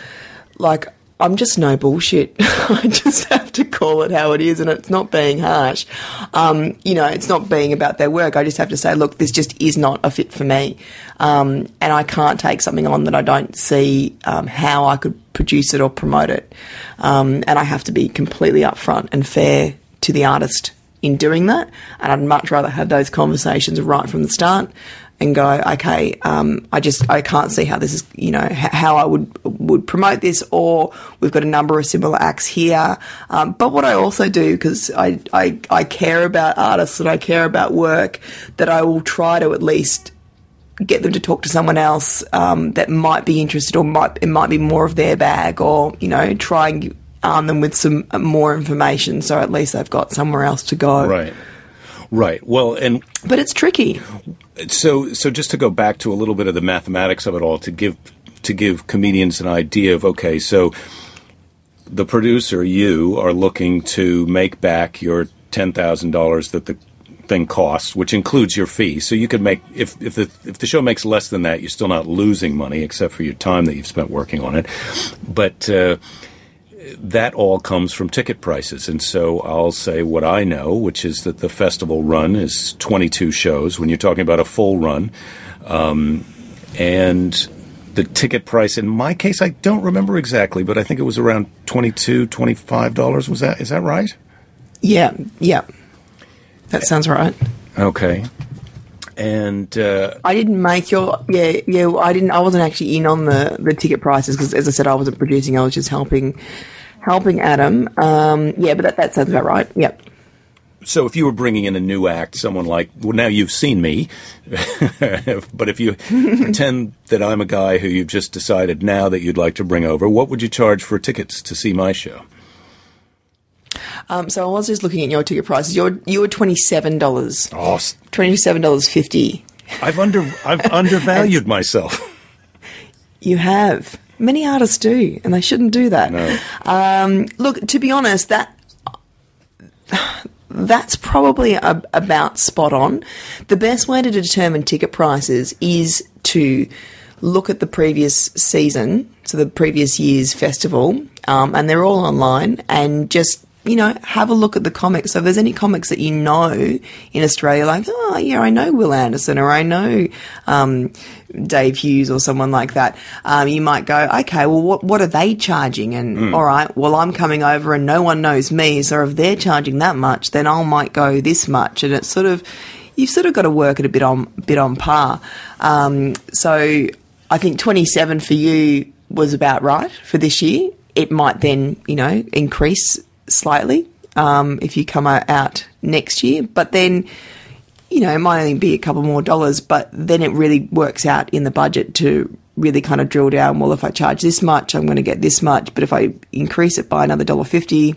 like I'm just no bullshit. (laughs) I just have to call it how it is, and it's not being harsh. Um, you know, it's not being about their work. I just have to say, look, this just is not a fit for me, um, and I can't take something on that I don't see um, how I could produce it or promote it. Um, and I have to be completely upfront and fair to the artist in doing that. And I'd much rather have those conversations right from the start and go, okay, um, I just I can't see how this is, you know, how I would would promote this, or we've got a number of similar acts here. Um, but what I also do because I, I I care about artists and I care about work, that I will try to at least get them to talk to someone else um, that might be interested or might it might be more of their bag, or you know, try and arm them with some more information so at least they've got somewhere else to go. Right. Right. Well, and but it's tricky. So, so just to go back to a little bit of the mathematics of it all, to give to give comedians an idea of okay, so the producer, you are looking to make back your ten thousand dollars that the thing costs, which includes your fee. So you could make if if the if the show makes less than that, you're still not losing money except for your time that you've spent working on it. But uh, that all comes from ticket prices. And so I'll say what I know, which is that the festival run is 22 shows when you're talking about a full run. Um, and the ticket price, in my case, I don't remember exactly, but I think it was around 22 $25. Was that, is that right? Yeah, yeah. That sounds right. Okay. And uh, I didn't make your yeah yeah I didn't I wasn't actually in on the the ticket prices because as I said I wasn't producing I was just helping helping Adam. Um, yeah, but that, that sounds about right. Yep. So if you were bringing in a new act, someone like, well, now you've seen me, (laughs) but if you (laughs) pretend that I'm a guy who you've just decided now that you'd like to bring over, what would you charge for tickets to see my show? Um, so I was just looking at your ticket prices. You're you were twenty seven dollars. Oh, twenty seven dollars fifty. I've under I've (laughs) undervalued myself. You have. Many artists do, and they shouldn't do that. No. Um, look, to be honest, that (sighs) that's probably a, about spot on. The best way to determine ticket prices is to look at the previous season, so the previous year's festival, um, and they're all online, and just you know, have a look at the comics. So if there's any comics that you know in Australia, like, oh, yeah, I know Wil Anderson or I know um, Dave Hughes or someone like that, um, you might go, okay, well, what, what are they charging? And mm. all right, well, I'm coming over and no one knows me. So if they're charging that much, then I might go this much. And it's sort of, you've sort of got to work it a bit on, bit on par. Um, so I think 27 for you was about right for this year. It might then, you know, increase slightly um, if you come out next year. But then, you know, it might only be a couple more dollars, but then it really works out in the budget to really kind of drill down. Well, if I charge this much, I'm going to get this much. But if I increase it by another dollar fifty,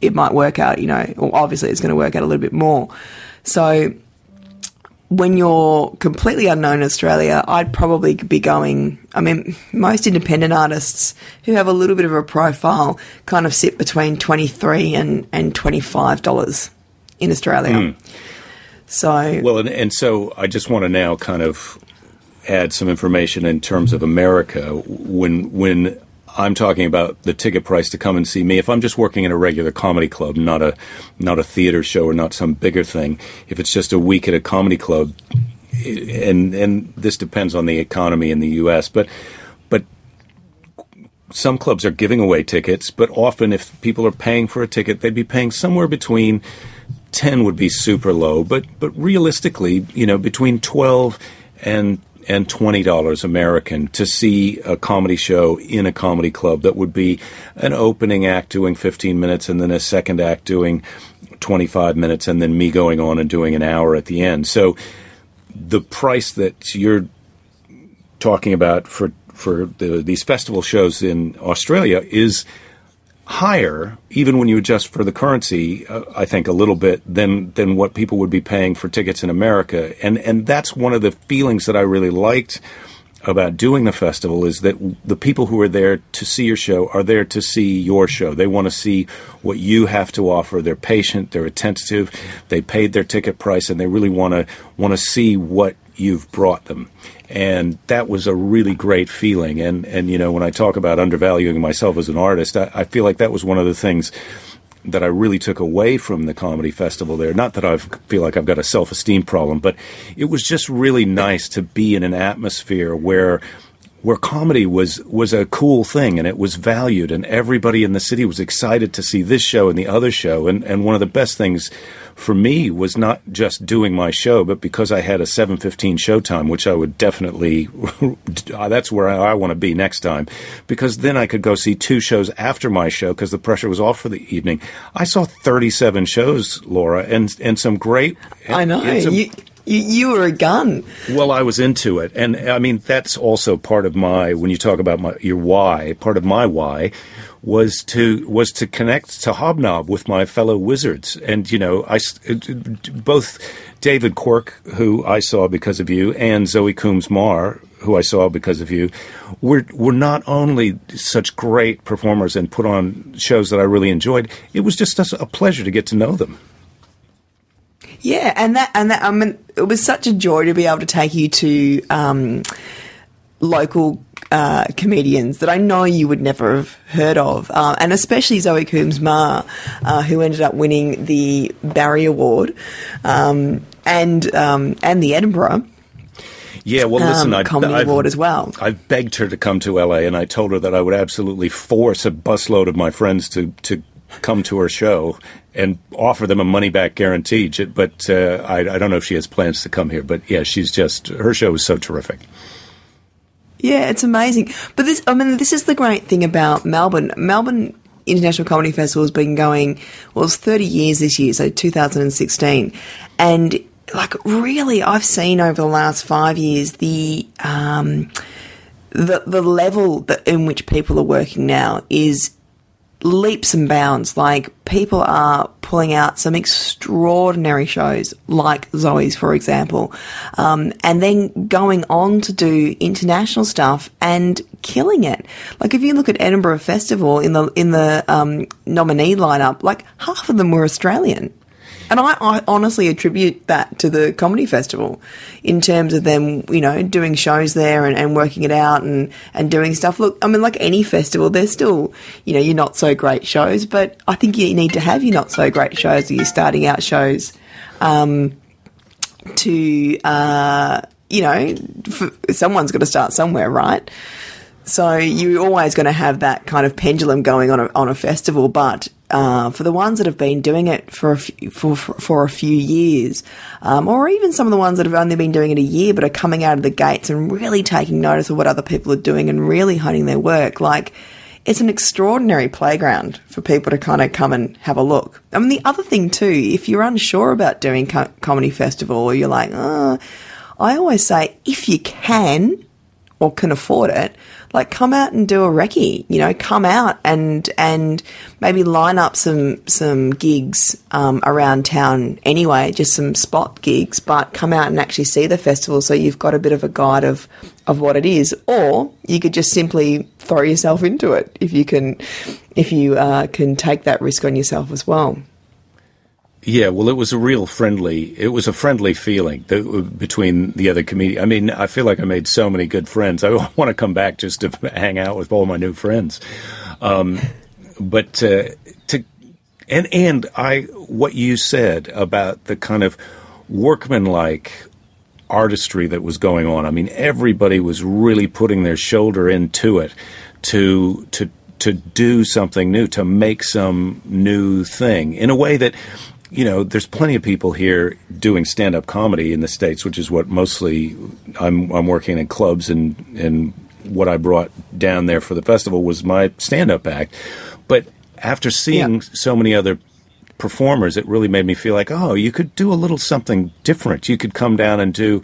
it might work out. You know, or obviously it's going to work out a little bit more. So when you're completely unknown in Australia, I'd probably be going. I mean, most independent artists who have a little bit of a profile kind of sit between twenty three and and twenty five dollars in Australia. Mm. So well, and, and so I just want to now kind of add some information in terms of America. When when I'm talking about the ticket price to come and see me. If I'm just working in a regular comedy club, not a not a theater show or not some bigger thing, if it's just a week at a comedy club, and and this depends on the economy in the U.S., but but some clubs are giving away tickets, but often if people are paying for a ticket, they'd be paying somewhere between 10 would be super low, but but realistically, you know, between 12 and and twenty dollars American to see a comedy show in a comedy club that would be an opening act doing fifteen minutes and then a second act doing twenty five minutes and then me going on and doing an hour at the end. So the price that you're talking about for for the, these festival shows in Australia is higher, even when you adjust for the currency, uh, I think a little bit than than what people would be paying for tickets in America, and and that's one of the feelings that I really liked about doing the festival is that the people who are there to see your show are there to see your show. They want to see what you have to offer. They're patient, they're attentive, they paid their ticket price, and they really want to want to see what you've brought them and that was a really great feeling. And and you know, when I talk about undervaluing myself as an artist, I, I feel like that was one of the things that I really took away from the comedy festival there. Not that I feel like I've got a self esteem problem, but it was just really nice to be in an atmosphere where where comedy was was a cool thing and it was valued and everybody in the city was excited to see this show and the other show and and one of the best things for me was not just doing my show, but because I had a 7:15 showtime, which I would definitely (laughs) uh, that's where I, I want to be next time, because then I could go see two shows after my show because the pressure was off for the evening. I saw 37 shows, Laura, and and some great. I know some, you. You, you were a gun. Well, I was into it, and I mean that's also part of my. When you talk about my, your why, part of my why was to was to connect to hobnob with my fellow wizards, and you know, I both David Quirk, who I saw because of you, and Zoe Coombs Marr, who I saw because of you, were were not only such great performers and put on shows that I really enjoyed. It was just a pleasure to get to know them. Yeah, and that and that I mean, it was such a joy to be able to take you to um, local uh, comedians that I know you would never have heard of, uh, and especially Zoe Coombs Marr, uh, who ended up winning the Barry Award um, and um, and the Edinburgh. Yeah, well, listen, um, I, comedy I've, award as well. I begged her to come to LA, and I told her that I would absolutely force a busload of my friends to to come to her show and offer them a money back guarantee. But uh, I, I, don't know if she has plans to come here. But yeah, she's just her show is so terrific. Yeah, it's amazing. But this, I mean, this is the great thing about Melbourne. Melbourne International Comedy Festival has been going, well, it's 30 years this year, so 2016. And like, really, I've seen over the last five years the, um, the, the level that, in which people are working now is leaps and bounds. Like people are pulling out some extraordinary shows, like Zoe's, for example, um, and then going on to do international stuff and killing it. Like if you look at Edinburgh Festival in the in the um, nominee lineup, like half of them were Australian. And I, I, honestly attribute that to the comedy festival in terms of them, you know, doing shows there and, and working it out and, and doing stuff. Look, I mean, like any festival, there's still, you know, your not so great shows, but I think you need to have your not so great shows or your starting out shows um, to, uh, you know, someone's got to start somewhere, right? So you're always going to have that kind of pendulum going on a, on a festival, but uh, for the ones that have been doing it for a few, for, for, for a few years, um, or even some of the ones that have only been doing it a year but are coming out of the gates and really taking notice of what other people are doing and really honing their work, like it's an extraordinary playground for people to kind of come and have a look. I mean, the other thing too, if you're unsure about doing co- comedy festival or you're like, oh, I always say if you can or can afford it, like come out and do a recce, you know, come out and and maybe line up some some gigs um, around town anyway, just some spot gigs, but come out and actually see the festival so you've got a bit of a guide of of what it is, or you could just simply throw yourself into it if you can if you uh, can take that risk on yourself as well. Yeah, well, it was a real friendly. It was a friendly feeling that, between the other comedians. I mean, I feel like I made so many good friends. I (laughs) want to come back just to (laughs) hang out with all my new friends. Um, but uh, to and and I what you said about the kind of workmanlike artistry that was going on. I mean, everybody was really putting their shoulder into it to to to do something new, to make some new thing in a way that you know, there's plenty of people here doing stand-up comedy in the states, which is what mostly I'm, I'm working in clubs, and and what I brought down there for the festival was my stand-up act. But after seeing yeah. so many other performers, it really made me feel like, oh, you could do a little something different. You could come down and do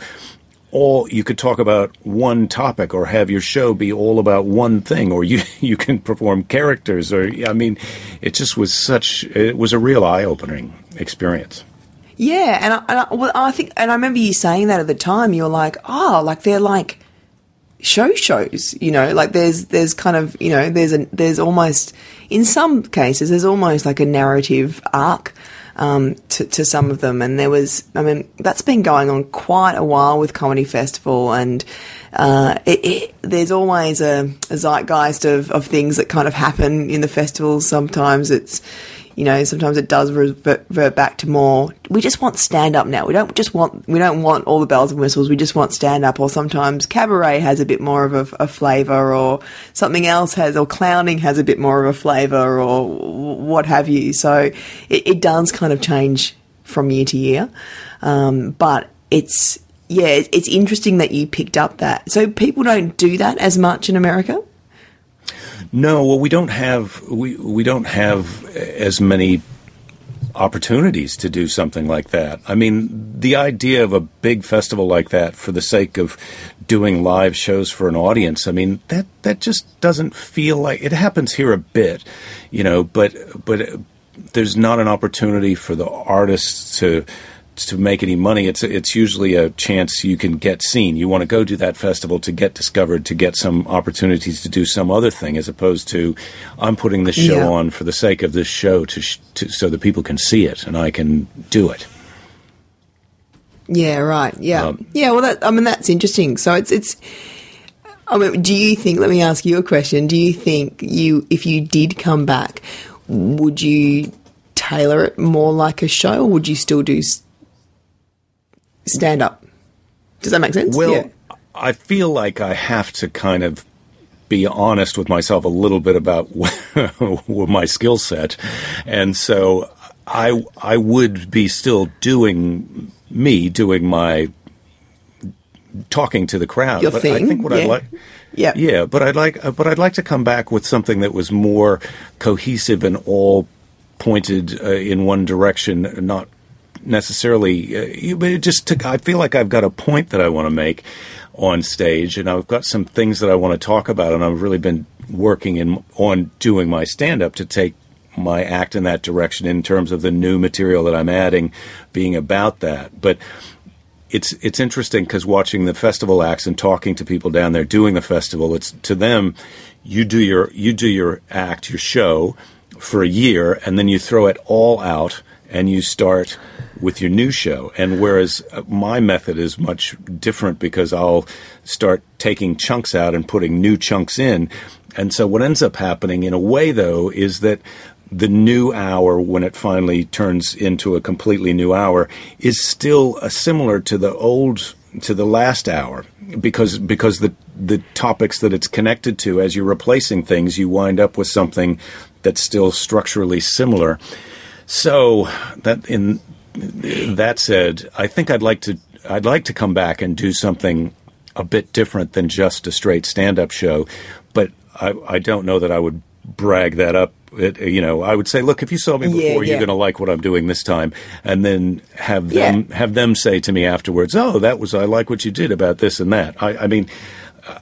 all you could talk about one topic or have your show be all about one thing or you (laughs) you can perform characters or I mean it just was such it was a real eye-opening experience. Yeah, and I, and I, well, I think and I remember you saying that at the time you were like, "Oh, like they're like show shows, you know, like there's there's kind of, you know, there's a there's almost in some cases there's almost like a narrative arc um, to, to some of them. And there was, I mean, that's been going on quite a while with Comedy Festival, and uh, it, it, there's always a, a zeitgeist of, of things that kind of happen in the festivals. Sometimes it's, you know, sometimes it does revert, back to more. We just want stand up now. We don't just want we don't want all the bells and whistles. We just want stand up. Or sometimes cabaret has a bit more of a, a flavour, or something else has, or clowning has a bit more of a flavour, or what have you. So it, it does kind of change from year to year, um, but it's yeah, it's interesting that you picked up that. So people don't do that as much in America. No, well, we don't have we we don't have as many opportunities to do something like that. I mean, the idea of a big festival like that for the sake of doing live shows for an audience, I mean, that that just doesn't feel like it happens here a bit, you know, but but there's not an opportunity for the artists to to make any money, it's it's usually a chance you can get seen. You want to go to that festival to get discovered, to get some opportunities to do some other thing, as opposed to I'm putting this show yeah. on for the sake of this show to, sh- to so that people can see it and I can do it. Yeah, right. Yeah, um, yeah. Well, that, I mean that's interesting. So it's it's. I mean, do you think? Let me ask you a question. Do you think you, if you did come back, would you tailor it more like a show, or would you still do stand up. Does that make sense? Well, yeah. I feel like I have to kind of be honest with myself a little bit about (laughs) my skill set, and so I I would be still doing me doing my talking to the crowd. Your but thing. I think what yeah. I'd like. Yeah. Yeah, but I'd like but I'd like to come back with something that was more cohesive and all pointed uh, in one direction, not necessarily, uh, but just to, I feel like I've got a point that I want to make on stage, and I've got some things that I want to talk about, and I've really been working in on doing my stand up to take my act in that direction in terms of the new material that I'm adding being about that. But it's it's interesting because watching the festival acts and talking to people down there doing the festival, it's to them you do your you do your act, your show for a year, and then you throw it all out and you start with your new show. And whereas uh, my method is much different because I'll start taking chunks out and putting new chunks in. And so what ends up happening in a way though is that the new hour when it finally turns into a completely new hour is still uh, similar to the old to the last hour because because the the topics that it's connected to as you're replacing things you wind up with something that's still structurally similar so that in that said, I think I'd like to I'd like to come back and do something a bit different than just a straight stand-up show, but I, I don't know that I would brag that up. It, you know, I would say, look, if you saw me before, yeah, yeah. you're going to like what I'm doing this time, and then have them yeah. have them say to me afterwards, "Oh, that was I like what you did about this and that." I, I mean,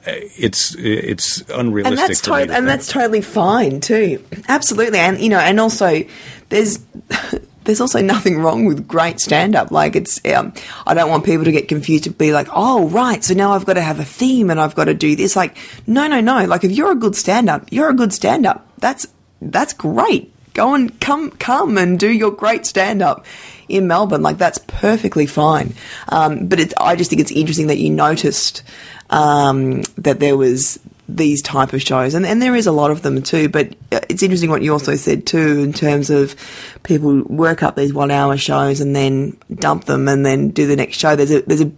it's it's unrealistic, and that's to- and think. that's totally fine too. Absolutely, and you know, and also there's. (laughs) there's also nothing wrong with great stand up. Like it's, um, I don't want people to get confused to be like, oh, right. So now I've got to have a theme and I've got to do this. Like, no, no, no. Like if you're a good stand up, you're a good stand up. That's, that's great. Go and come, come and do your great stand up in Melbourne. Like that's perfectly fine. Um, but it's, I just think it's interesting that you noticed, um, that there was these type of shows, and and there is a lot of them too. But it's interesting what you also said too, in terms of people work up these one hour shows and then dump them and then do the next show. There's a there's a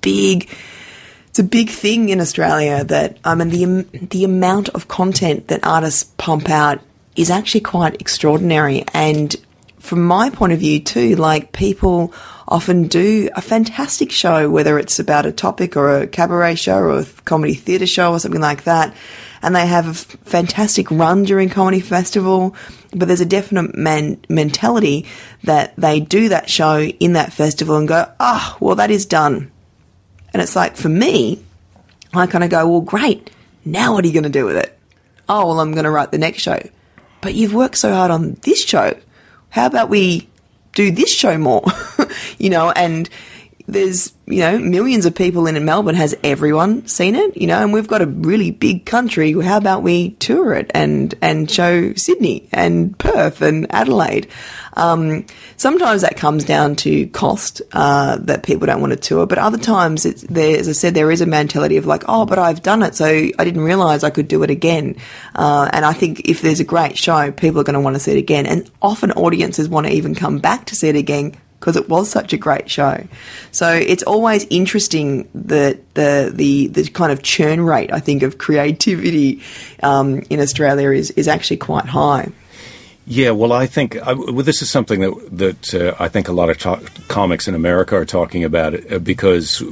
big it's a big thing in Australia that I mean the the amount of content that artists pump out is actually quite extraordinary and from my point of view too like people often do a fantastic show whether it's about a topic or a cabaret show or a comedy theatre show or something like that and they have a f- fantastic run during comedy festival but there's a definite man- mentality that they do that show in that festival and go oh well that is done and it's like, for me, I kind of go, well, great. Now what are you going to do with it? Oh, well, I'm going to write the next show. But you've worked so hard on this show. How about we do this show more? (laughs) you know, and there's, you know, millions of people in Melbourne. Has everyone seen it? You know, and we've got a really big country. How about we tour it and, and show Sydney and Perth and Adelaide? Um, sometimes that comes down to cost, uh, that people don't want to tour, but other times it's there, as I said, there is a mentality of like, oh, but I've done it, so I didn't realize I could do it again. Uh, and I think if there's a great show, people are going to want to see it again. And often audiences want to even come back to see it again because it was such a great show. So it's always interesting that the the the kind of churn rate I think of creativity um, in Australia is is actually quite high. Yeah, well, I think I, well, this is something that that uh, I think a lot of to- comics in America are talking about uh, because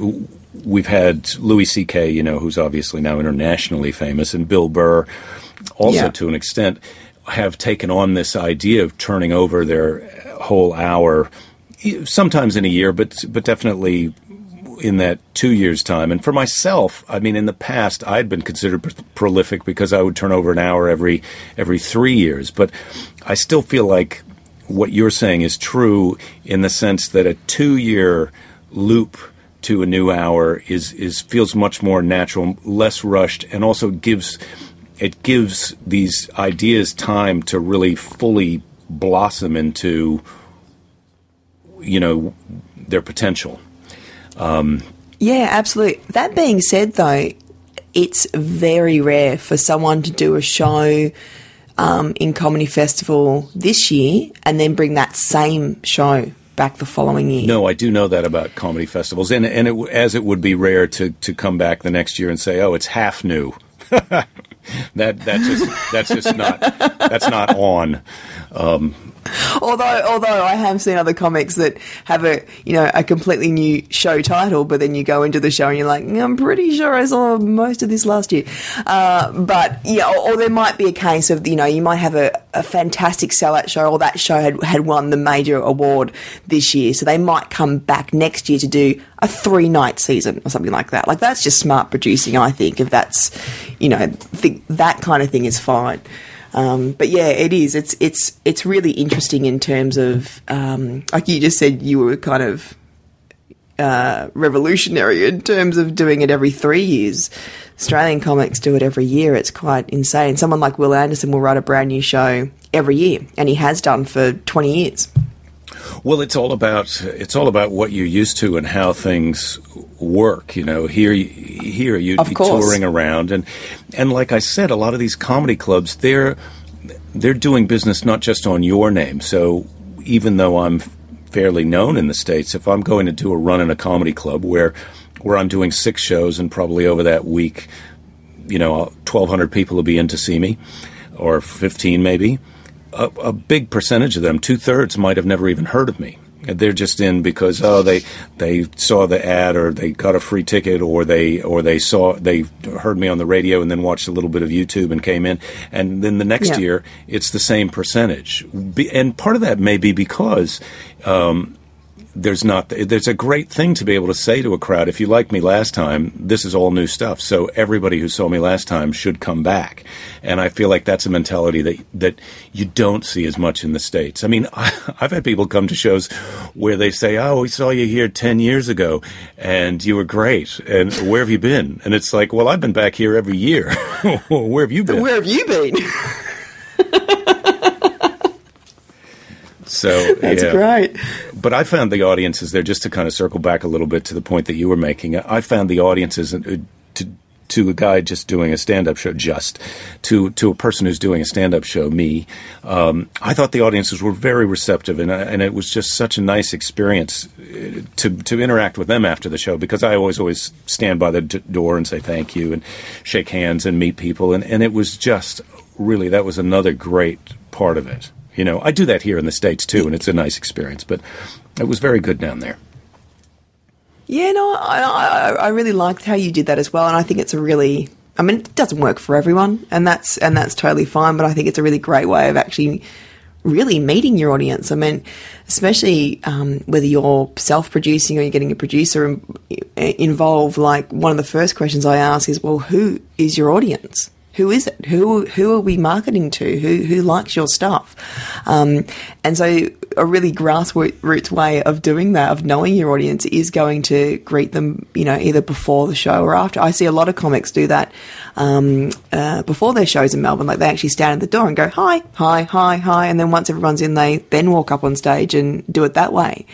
we've had Louis C.K., you know, who's obviously now internationally famous, and Bill Burr, also Yeah. to an extent, have taken on this idea of turning over their whole hour, sometimes in a year, but but definitely in that two years' time. And for myself, I mean, in the past, I'd been considered pr- prolific because I would turn over an hour every every three years. But I still feel like what you're saying is true in the sense that a two-year loop to a new hour is is feels much more natural, less rushed, and also gives it gives these ideas time to really fully blossom into you know their potential. Yeah, absolutely. That being said, though, it's very rare for someone to do a show um, in Comedy Festival this year and then bring that same show back the following year. No, I do know that about comedy festivals, and and it, as it would be rare to to come back the next year and say, "Oh, it's half new." (laughs) that that's just that's just not that's not on. (laughs) Although, although I have seen other comics that have a you know a completely new show title, but then you go into the show and you're like, I'm pretty sure I saw most of this last year. Uh, but yeah, or, or there might be a case of you know you might have a, a fantastic sellout show, or that show had had won the major award this year, so they might come back next year to do a three night season or something like that. Like that's just smart producing, I think. If that's you know think that kind of thing is fine. Um, but yeah, it is. It's it's it's really interesting in terms of um, like you just said you were kind of uh, revolutionary in terms of doing it every three years. Australian comics do it every year. It's quite insane. Someone like Wil Anderson will write a brand new show every year, and he has done for twenty years. Well, it's all about it's all about what you're used to and how things work. You know, here you- here be course. touring around, and and like I said, a lot of these comedy clubs they're they're doing business not just on your name. So even though I'm fairly known in the states, if I'm going to do a run in a comedy club where where I'm doing six shows and probably over that week, you know, 1,200 people will be in to see me, or 15 maybe a, a big percentage of them, two thirds, might have never even heard of me. They're just in because oh they they saw the ad or they got a free ticket or they or they saw they heard me on the radio and then watched a little bit of YouTube and came in and then the next Yeah. year it's the same percentage and part of that may be because um, there's not there's a great thing to be able to say to a crowd if you liked me last time this is all new stuff so everybody who saw me last time should come back and i feel like that's a mentality that that you don't see as much in the states i mean I, (laughs) i've had people come to shows where they say oh we saw you here 10 years ago and you were great and where have you been and it's like well i've been back here every year (laughs) where have you been Where have you been? (laughs) so That's yeah. great. But I found the audiences there, just to kind of circle back a little bit to the point that you were making. I found the audiences uh, to to a guy just doing a stand-up show, just to to a person who's doing a stand-up show, me. Um, I thought the audiences were very receptive, and and it was just such a nice experience uh, to to interact with them after the show because I always always stand by the d- door and say thank you and shake hands and meet people, and and it was just really that was another great part of it. You know, I do that here in the states too, and it's a nice experience, but it was very good down there. Yeah, no, I, I, really liked how you did that as well, and I think it's a really. I mean, it doesn't work for everyone, and that's and that's totally fine. But I think it's a really great way of actually really meeting your audience. I mean, especially um, whether you're self-producing or you're getting a producer in, involved. Like one of the first questions I ask is, "Well, who is your audience?" Who is it? Who who are we marketing to? Who who likes your stuff? Um, and so, a really grassroots way of doing that, of knowing your audience, is going to greet them. You know, either before the show or after. I see a lot of comics do that um, uh, before their shows in Melbourne. Like they actually stand at the door and go hi, hi, hi, hi, and then once everyone's in, they then walk up on stage and do it that way.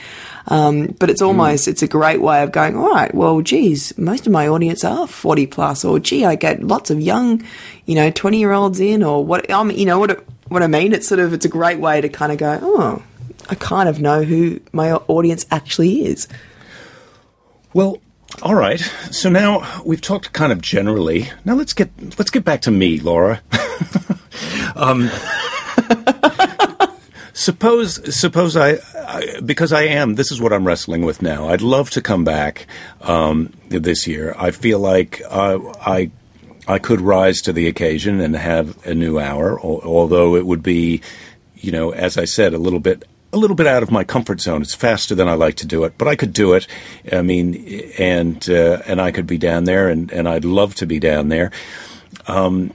Um, but it's almost, mm. it's a great way of going, all right, well, geez, most of my audience are 40 plus, or gee, I get lots of young, you know, 20 year olds in, or what, I mean, you know, what, what I mean? It's sort of, it's a great way to kind of go, oh, I kind of know who my audience actually is. Well, all right. So now we've talked kind of generally. Now let's get let's get back to me, Laura. (laughs) um, suppose suppose I, I, because I am this is what I'm wrestling with now. I'd love to come back um, this year. I feel like uh, I I could rise to the occasion and have a new hour, although it would be, you know, as I said, a little bit a little bit out of my comfort zone. It's faster than I like to do it, but I could do it. I mean, and uh, and I could be down there, and, and I'd love to be down there. Um,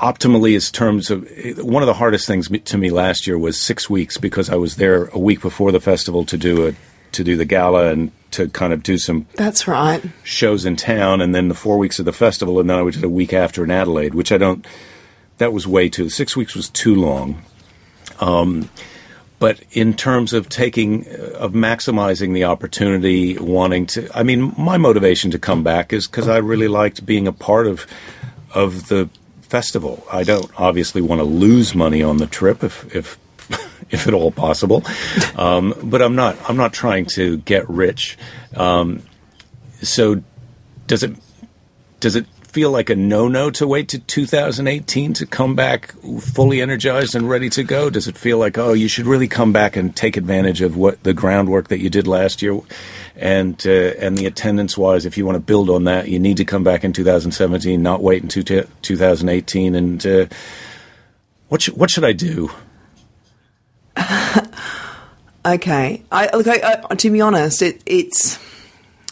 optimally is terms of one of the hardest things to me last year was six weeks because I was there a week before the festival to do a to do the gala and to kind of do some that's right. shows in town and then the four weeks of the festival and then I did a week after in Adelaide which I don't that was way too six weeks was too long. Um, but in terms of taking of maximizing the opportunity wanting to I mean my motivation to come back is because I really liked being a part of of the festival. I don't obviously want to lose money on the trip if if (laughs) if at all possible, um, but I'm not I'm not trying to get rich. Um, so does it does it feel like a no no to wait to 2018 to come back fully energized and ready to go? Does it feel like, oh, you should really come back and take advantage of what the groundwork that you did last year? And, uh, and the attendance wise, if you want to build on that, you need to come back in 2017, not wait until t- 2018. And uh, what, what should I do? (laughs) okay. I, look, I, I, to be honest, it, it's,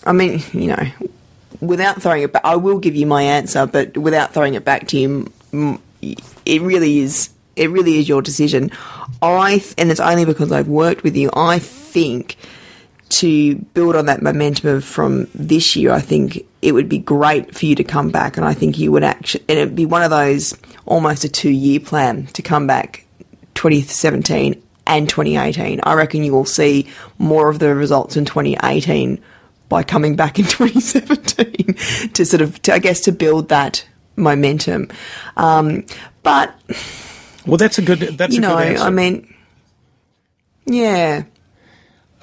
I mean, you know, without throwing it back, I will give you my answer, but without throwing it back to you, it really is. It really is your decision. I and it's only because I've worked with you. I think to build on that momentum from this year, I think it would be great for you to come back, and I think you would actually, and it'd be one of those almost a two-year plan to come back, 2017 and 2018. I reckon you will see more of the results in 2018 by coming back in (laughs) 2017 to sort of, to, I guess, to build that momentum. Um, but well, that's a good. That's a you know, I mean, yeah,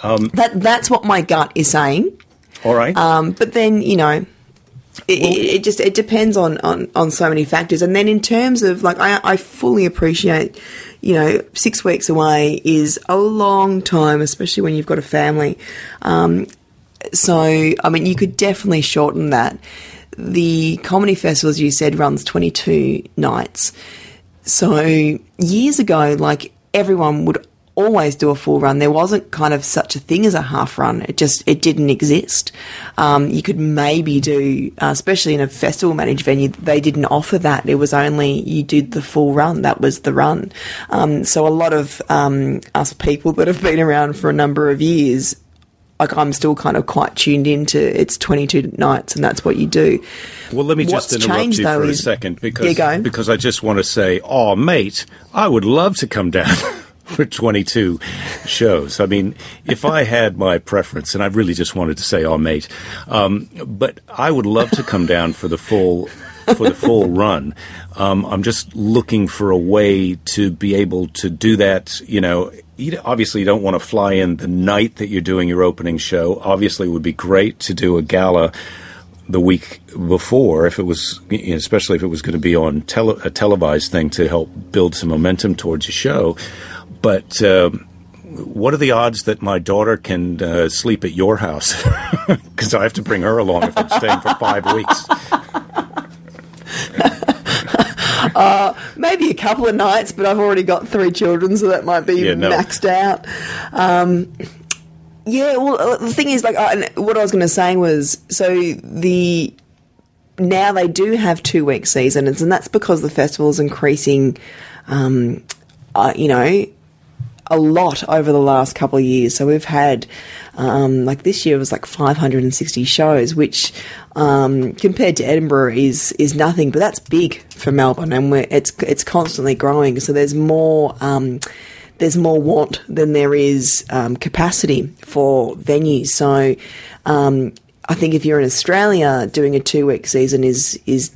um, that that's what my gut is saying. All right, um, but then you know. It, well, it, just it depends on, on, on so many factors, and then in terms of like I, I fully appreciate, you know, six weeks away is a long time, especially when you've got a family. Um, so, I mean, you could definitely shorten that. The comedy festival, as you said, runs 22 nights. So, years ago, like everyone would always do a full run. There wasn't kind of such a thing as a half run. It just it didn't exist. Um, you could maybe do, uh, especially in a festival managed venue, they didn't offer that. It was only you did the full run. That was the run. Um, so a lot of um, us people that have been around for a number of years like I'm still kind of quite tuned into it's 22 nights and that's what you do. Well, let me What's just interrupt changed, you though, for is, a second because because I just want to say, oh, mate, I would love to come down. (laughs) (laughs) for 22 shows. I mean, if I had my preference, and I really just wanted to say, "Oh, mate," um, but I would love to come down for the full for the full run. Um, I'm just looking for a way to be able to do that. You know, you, obviously you don't want to fly in the night that you're doing your opening show. Obviously, it would be great to do a gala the week before, if it was, especially if it was going to be on tele, a televised thing to help build some momentum towards your show. But um, what are the odds that my daughter can uh, sleep at your house? (laughs) Because I have to bring her along if I'm staying for five weeks. (laughs) uh, maybe a couple of nights, but I've already got three children, so that might be yeah, no. maxed out. Um, yeah, well, uh, the thing is, like, what I was going to say was, so the now they do have two week seasons, and that's because the festival is increasing. Um, uh, you know, a lot over the last couple of years. So we've had, um, like this year was like 560 shows, which um, compared to Edinburgh is is nothing, but that's big for Melbourne, and it's it's constantly growing. So there's more. Um, there's more want than there is um, capacity for venues. So, um, I think if you're in Australia, doing a two week season is is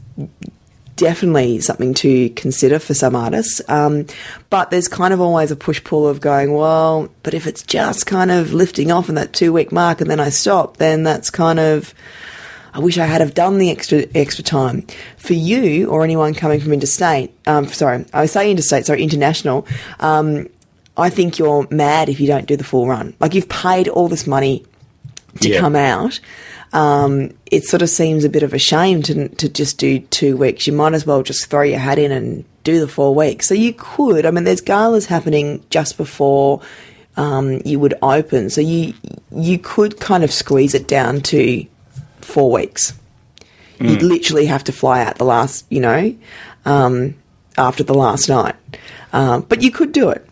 definitely something to consider for some artists. Um, but there's kind of always a push pull of going, well, but if it's just kind of lifting off in that two week mark and then I stop, then that's kind of. I wish I had have done the extra extra time. For you or anyone coming from interstate, um, sorry, I say interstate, sorry, international. Um, I think you're mad if you don't do the full run. Like you've paid all this money to yeah. come out um, it sort of seems a bit of a shame to, to just do two weeks. You might as well just throw your hat in and do the four weeks. So you could, I mean, there's galas happening just before um, you would open. So you you could kind of squeeze it down to four weeks. Mm. You'd literally have to fly out the last, you know, um, after the last night. Um, but you could do it.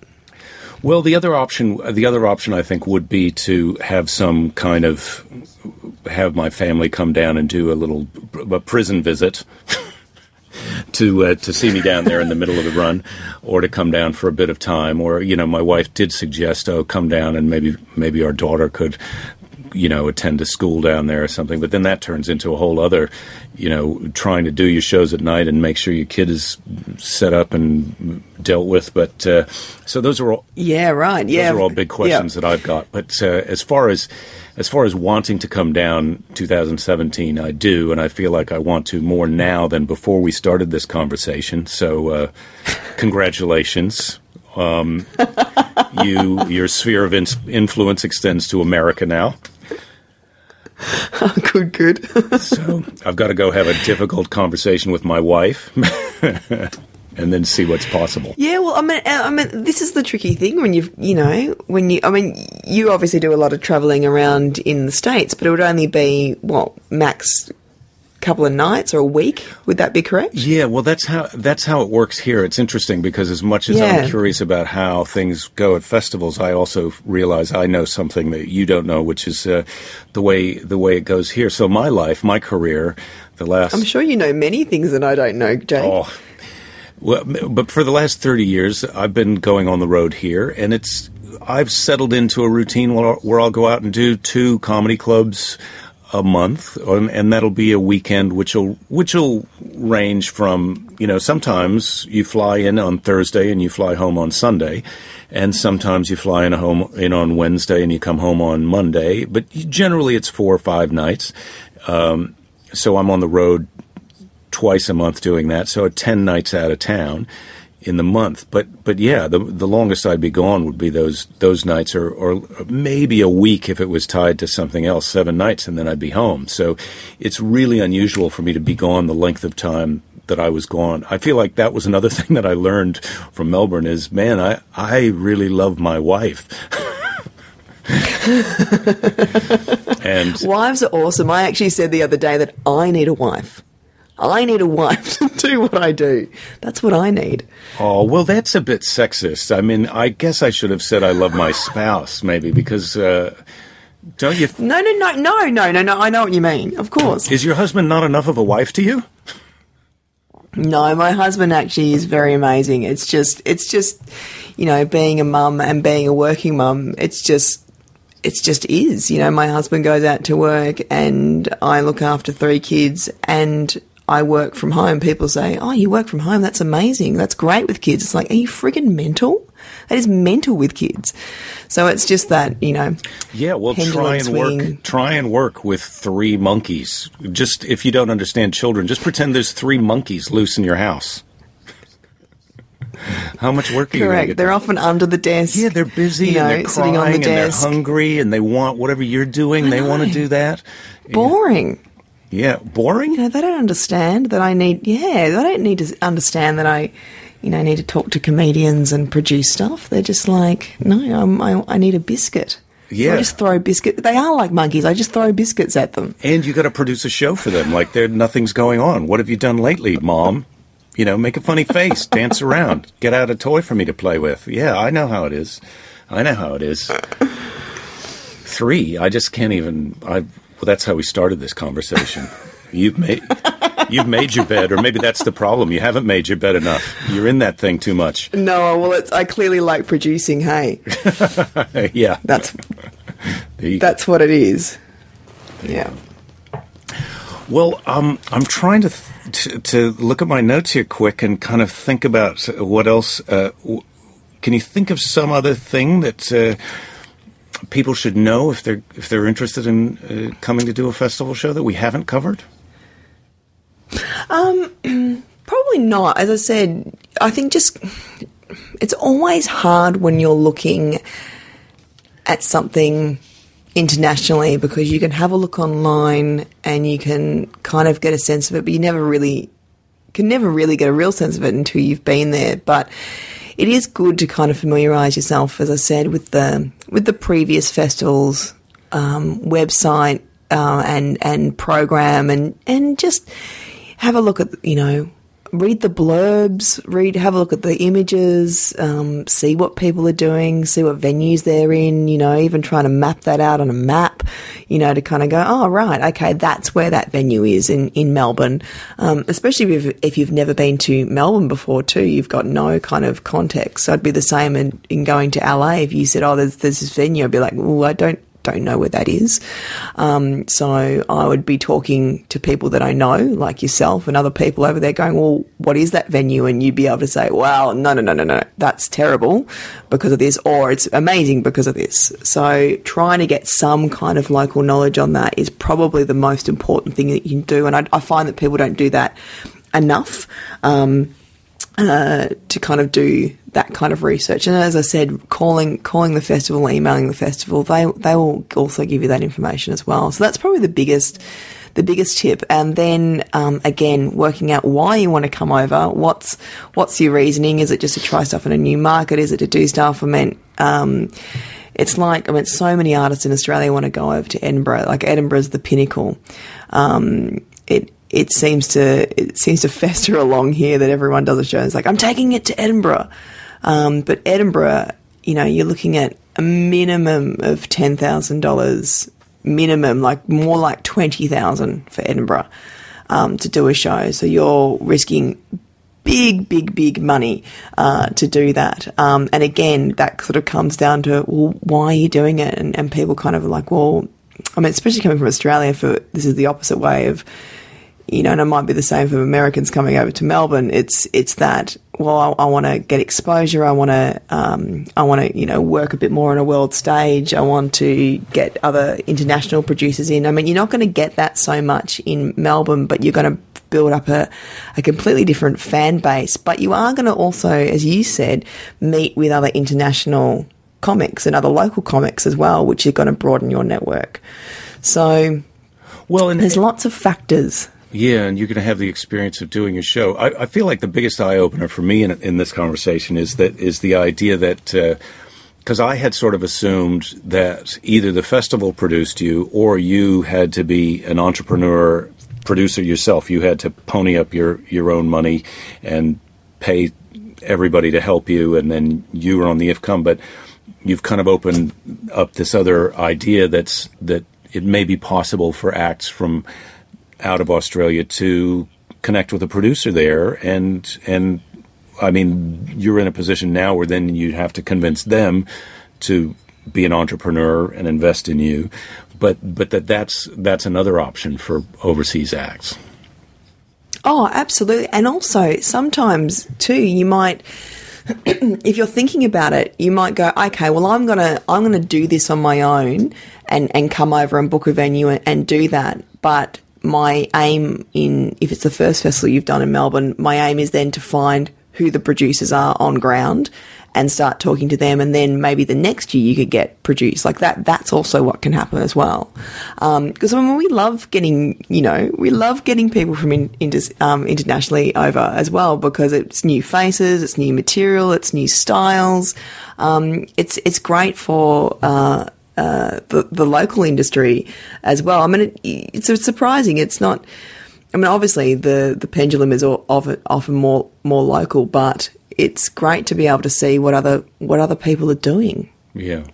Well, the other option, the other option, I think, would be to have some kind of have my family come down and do a little a prison visit. (laughs) to uh, to see me down there in the middle of the run, or to come down for a bit of time, or you know, my wife did suggest, oh, come down and maybe maybe our daughter could you know, attend a school down there or something. But then that turns into a whole other, you know, trying to do your shows at night and make sure your kid is set up and dealt with. But uh, so those are all. Yeah, right. Yeah, those are all big questions yeah. that I've got. But uh, as far as as far as wanting to come down 2017, I do, and I feel like I want to more now than before we started this conversation. So, uh, (laughs) congratulations. Um, (laughs) you your sphere of in- influence extends to America now. (laughs) good, good. so I've got to go have a difficult conversation with my wife. (laughs) and then see what's possible. Yeah, well, I mean, uh, I mean, this is the tricky thing when you've, you know, when you, I mean, you obviously do a lot of traveling around in the states, but it would only be what max couple of nights or a week. Would that be correct? Yeah, well, that's how that's how it works here. It's interesting because as much as yeah. I'm curious about how things go at festivals, I also realize I know something that you don't know, which is uh, the way the way it goes here. So my life, my career, the last. I'm sure you know many things that I don't know, Jake. Oh. Well, but for the last 30 years, I've been going on the road here, and it's I've settled into a routine where I'll go out and do two comedy clubs a month, and that'll be a weekend, which'll which'll range from you know sometimes you fly in on Thursday and you fly home on Sunday, and sometimes you fly in home in on Wednesday and you come home on Monday. But generally, it's four or five nights. Um, so I'm on the road twice a month doing that. So ten nights out of town in the month. But but yeah, the the longest I'd be gone would be those those nights, or or maybe a week if it was tied to something else. Seven nights, and then I'd be home. So it's really unusual for me to be gone the length of time that I was gone. I feel like that was another (laughs) thing that I learned from Melbourne is man, I I really love my wife. (laughs) and wives are awesome. I actually said the other day that I need a wife. I need a wife (laughs) to do what I do. That's what I need. Oh, well, that's a bit sexist. I mean, I guess I should have said I love my spouse, maybe, because. Uh, don't you? F- no, no, no, no, no, no, no. I know what you mean. Of course. Is your husband not enough of a wife to you? No, my husband actually is very amazing. It's just, it's just, you know, being a mum and being a working mum, it's just it's just is. You know, my husband goes out to work and I look after three kids and I work from home. People say, Oh, you work from home. That's amazing. That's great with kids. It's like, are you friggin' mental? That is mental with kids. So it's just that, you know. Yeah, well, try and swinging. work. Try and work with three monkeys. Just if you don't understand children, just pretend there's three monkeys loose in your house. How much work are you going to Correct. They're done? often under the desk. Yeah, they're busy you know, and they're sitting on the and they're desk. hungry and they want whatever you're doing. They want to do that. Boring. Yeah, boring. You know, they don't understand that I need, yeah, they don't need to understand that I, you know, need to talk to comedians and produce stuff. They're just like, no, I'm, I, I need a biscuit. Yeah. I just throw biscuit. They are like monkeys. I just throw biscuits at them. And you got to produce a show for them. Like there, nothing's going on. What have you done lately, Mom? You know, make a funny face, (laughs) dance around, get out a toy for me to play with. Yeah, I know how it is. I know how it is. Three. I just can't even. I. Well, that's how we started this conversation. (laughs) You've made. You've made your bed, or maybe that's the problem. You haven't made your bed enough. You're in that thing too much. No, well, it's, I clearly like producing hay. (laughs) yeah, That's, there go. that's what it is. Yeah. Well, um, I'm trying to, th- to to look at my notes here quick and kind of think about what else. Uh, w- can you think of some other thing that uh, people should know if they're if they're interested in uh, coming to do a festival show that we haven't covered? (clears throat) Probably not. As I said, I think just it's always hard when you're looking at something internationally because you can have a look online and you can kind of get a sense of it, but you never really can never really get a real sense of it until you've been there. But it is good to kind of familiarize yourself, as I said, with the with the previous festivals um, website uh, and and program and and just have a look at you know read the blurbs read have a look at the images um, see what people are doing see what venues they're in you know even trying to map that out on a map you know to kind of go oh right okay that's where that venue is in in melbourne. Um, especially if, if you've never been to melbourne before too you've got no kind of context. So i'd be the same in, in going to la if you said oh there's, there's this venue. I'd be like well i don't don't know where that is. Um, so I would be talking to people that I know, like yourself and other people over there, going, "Well, what is that venue?" And you'd be able to say, "Well, no, no, no, no, no, that's terrible because of this, or it's amazing because of this." So trying to get some kind of local knowledge on that is probably the most important thing that you can do, and I, I find that people don't do that enough. Um, uh, to kind of do that kind of research. And as I said, calling calling the festival, emailing the festival, they they will also give you that information as well. So that's probably the biggest the biggest tip. And then um, again, working out why you want to come over. What's what's your reasoning? Is it just to try stuff in a new market? Is it to do stuff? I mean. Um, it's like I mean, so many artists in Australia want to go over to Edinburgh. Like Edinburgh's the pinnacle. Um, it it seems to it seems to (laughs) fester along here that everyone does a show. and It's like I'm taking it to Edinburgh, um, but Edinburgh, you know, you're looking at a minimum of ten thousand dollars, minimum, like more like twenty thousand for Edinburgh um, to do a show. So you're risking big, big, big money uh, to do that. Um, and again, that sort of comes down to, well, why are you doing it? And, and people kind of like, well, I mean, especially coming from Australia, for this is the opposite way of, you know, and it might be the same for Americans coming over to Melbourne. It's it's that well, I, I want to get exposure. I want to um, I want to you know work a bit more on a world stage. I want to get other international producers in. I mean, you're not going to get that so much in Melbourne, but you're going to build up a, a completely different fan base. But you are going to also, as you said, meet with other international comics and other local comics as well, which are going to broaden your network. So Well, and there's lots of factors. Yeah, and you're going to have the experience of doing a show. I, I feel like the biggest eye opener for me in, in this conversation is that is the idea that uh, because I had sort of assumed that either the festival produced you or you had to be an entrepreneur producer yourself. You had to pony up your your own money and pay everybody to help you, and then you were on the if come. But you've kind of opened up this other idea that's that it may be possible for acts from out of Australia to connect with a producer there and and I mean, you're in a position now where then you have to convince them to be an entrepreneur and invest in you, but but that that's that's another option for overseas acts. Oh, absolutely. And also, sometimes too, you might, (clears throat) if you're thinking about it, you might go, okay, well, I'm gonna, I'm gonna do this on my own, and and come over and book a venue and, and do that. But my aim in, if it's the first festival you've done in Melbourne, my aim is then to find who the producers are on ground and start talking to them. And then maybe the next year you could get produced like that. That's also what can happen as well. Because um, I mean, we love getting, you know, we love getting people from in, um, internationally over as well because it's new faces, it's new material, it's new styles. Um, it's it's great for. Uh, uh, the, the local industry as well. I mean, it, it's surprising. It's not. I mean, obviously the, the pendulum is often, often more more local, but it's great to be able to see what other what other people are doing. Yeah,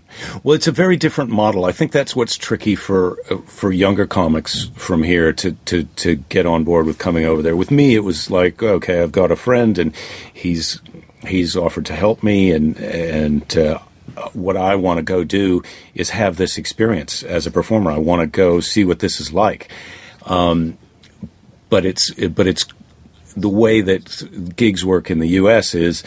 well, it's a very different model. I think that's what's tricky for for younger comics from here to, to to get on board with coming over there. With me, it was like, okay, I've got a friend, and he's he's offered to help me, and and uh, what I want to go do is have this experience as a performer. I want to go see what this is like. Um, but it's but it's the way that gigs work in the U.S. is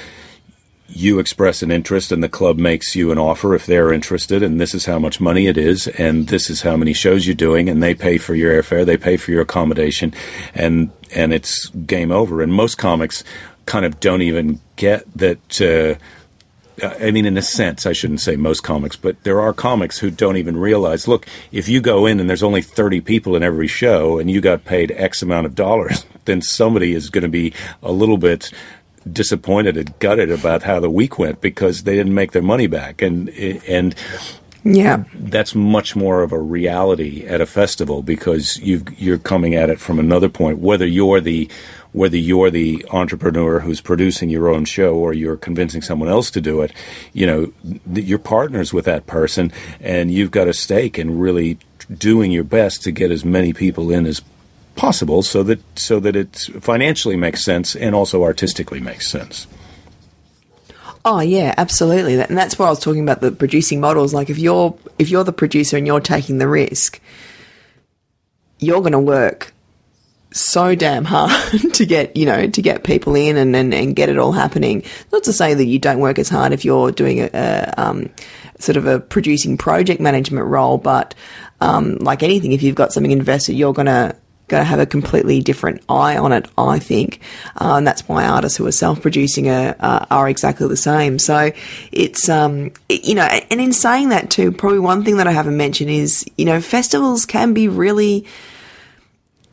you express an interest and the club makes you an offer if they're interested and this is how much money it is and this is how many shows you're doing and they pay for your airfare they pay for your accommodation and and it's game over and most comics kind of don't even get that uh, I mean, in a sense, I shouldn't say most comics, but there are comics who don't even realize look, if you go in and there's only 30 people in every show and you got paid X amount of dollars, (laughs) then somebody is going to be a little bit disappointed and gutted about how the week went because they didn't make their money back. And, and, yeah, that's much more of a reality at a festival because you are coming at it from another point. Whether you're the whether you're the entrepreneur who's producing your own show or you're convincing someone else to do it, you know, you're partners with that person and you've got a stake in really doing your best to get as many people in as possible so that so that it financially makes sense and also artistically makes sense. Oh yeah, absolutely. And that's why I was talking about the producing models. Like if you're if you're the producer and you're taking the risk, you're going to work so damn hard (laughs) to get, you know, to get people in and, and, and get it all happening. Not to say that you don't work as hard if you're doing a, a um, sort of a producing project management role, but um, like anything, if you've got something invested, you're going to going to have a completely different eye on it, I think. Uh, and that's why artists who are self-producing are, uh, are exactly the same. So it's, um, it, you know, and in saying that too, probably one thing that I haven't mentioned is, you know, festivals can be really,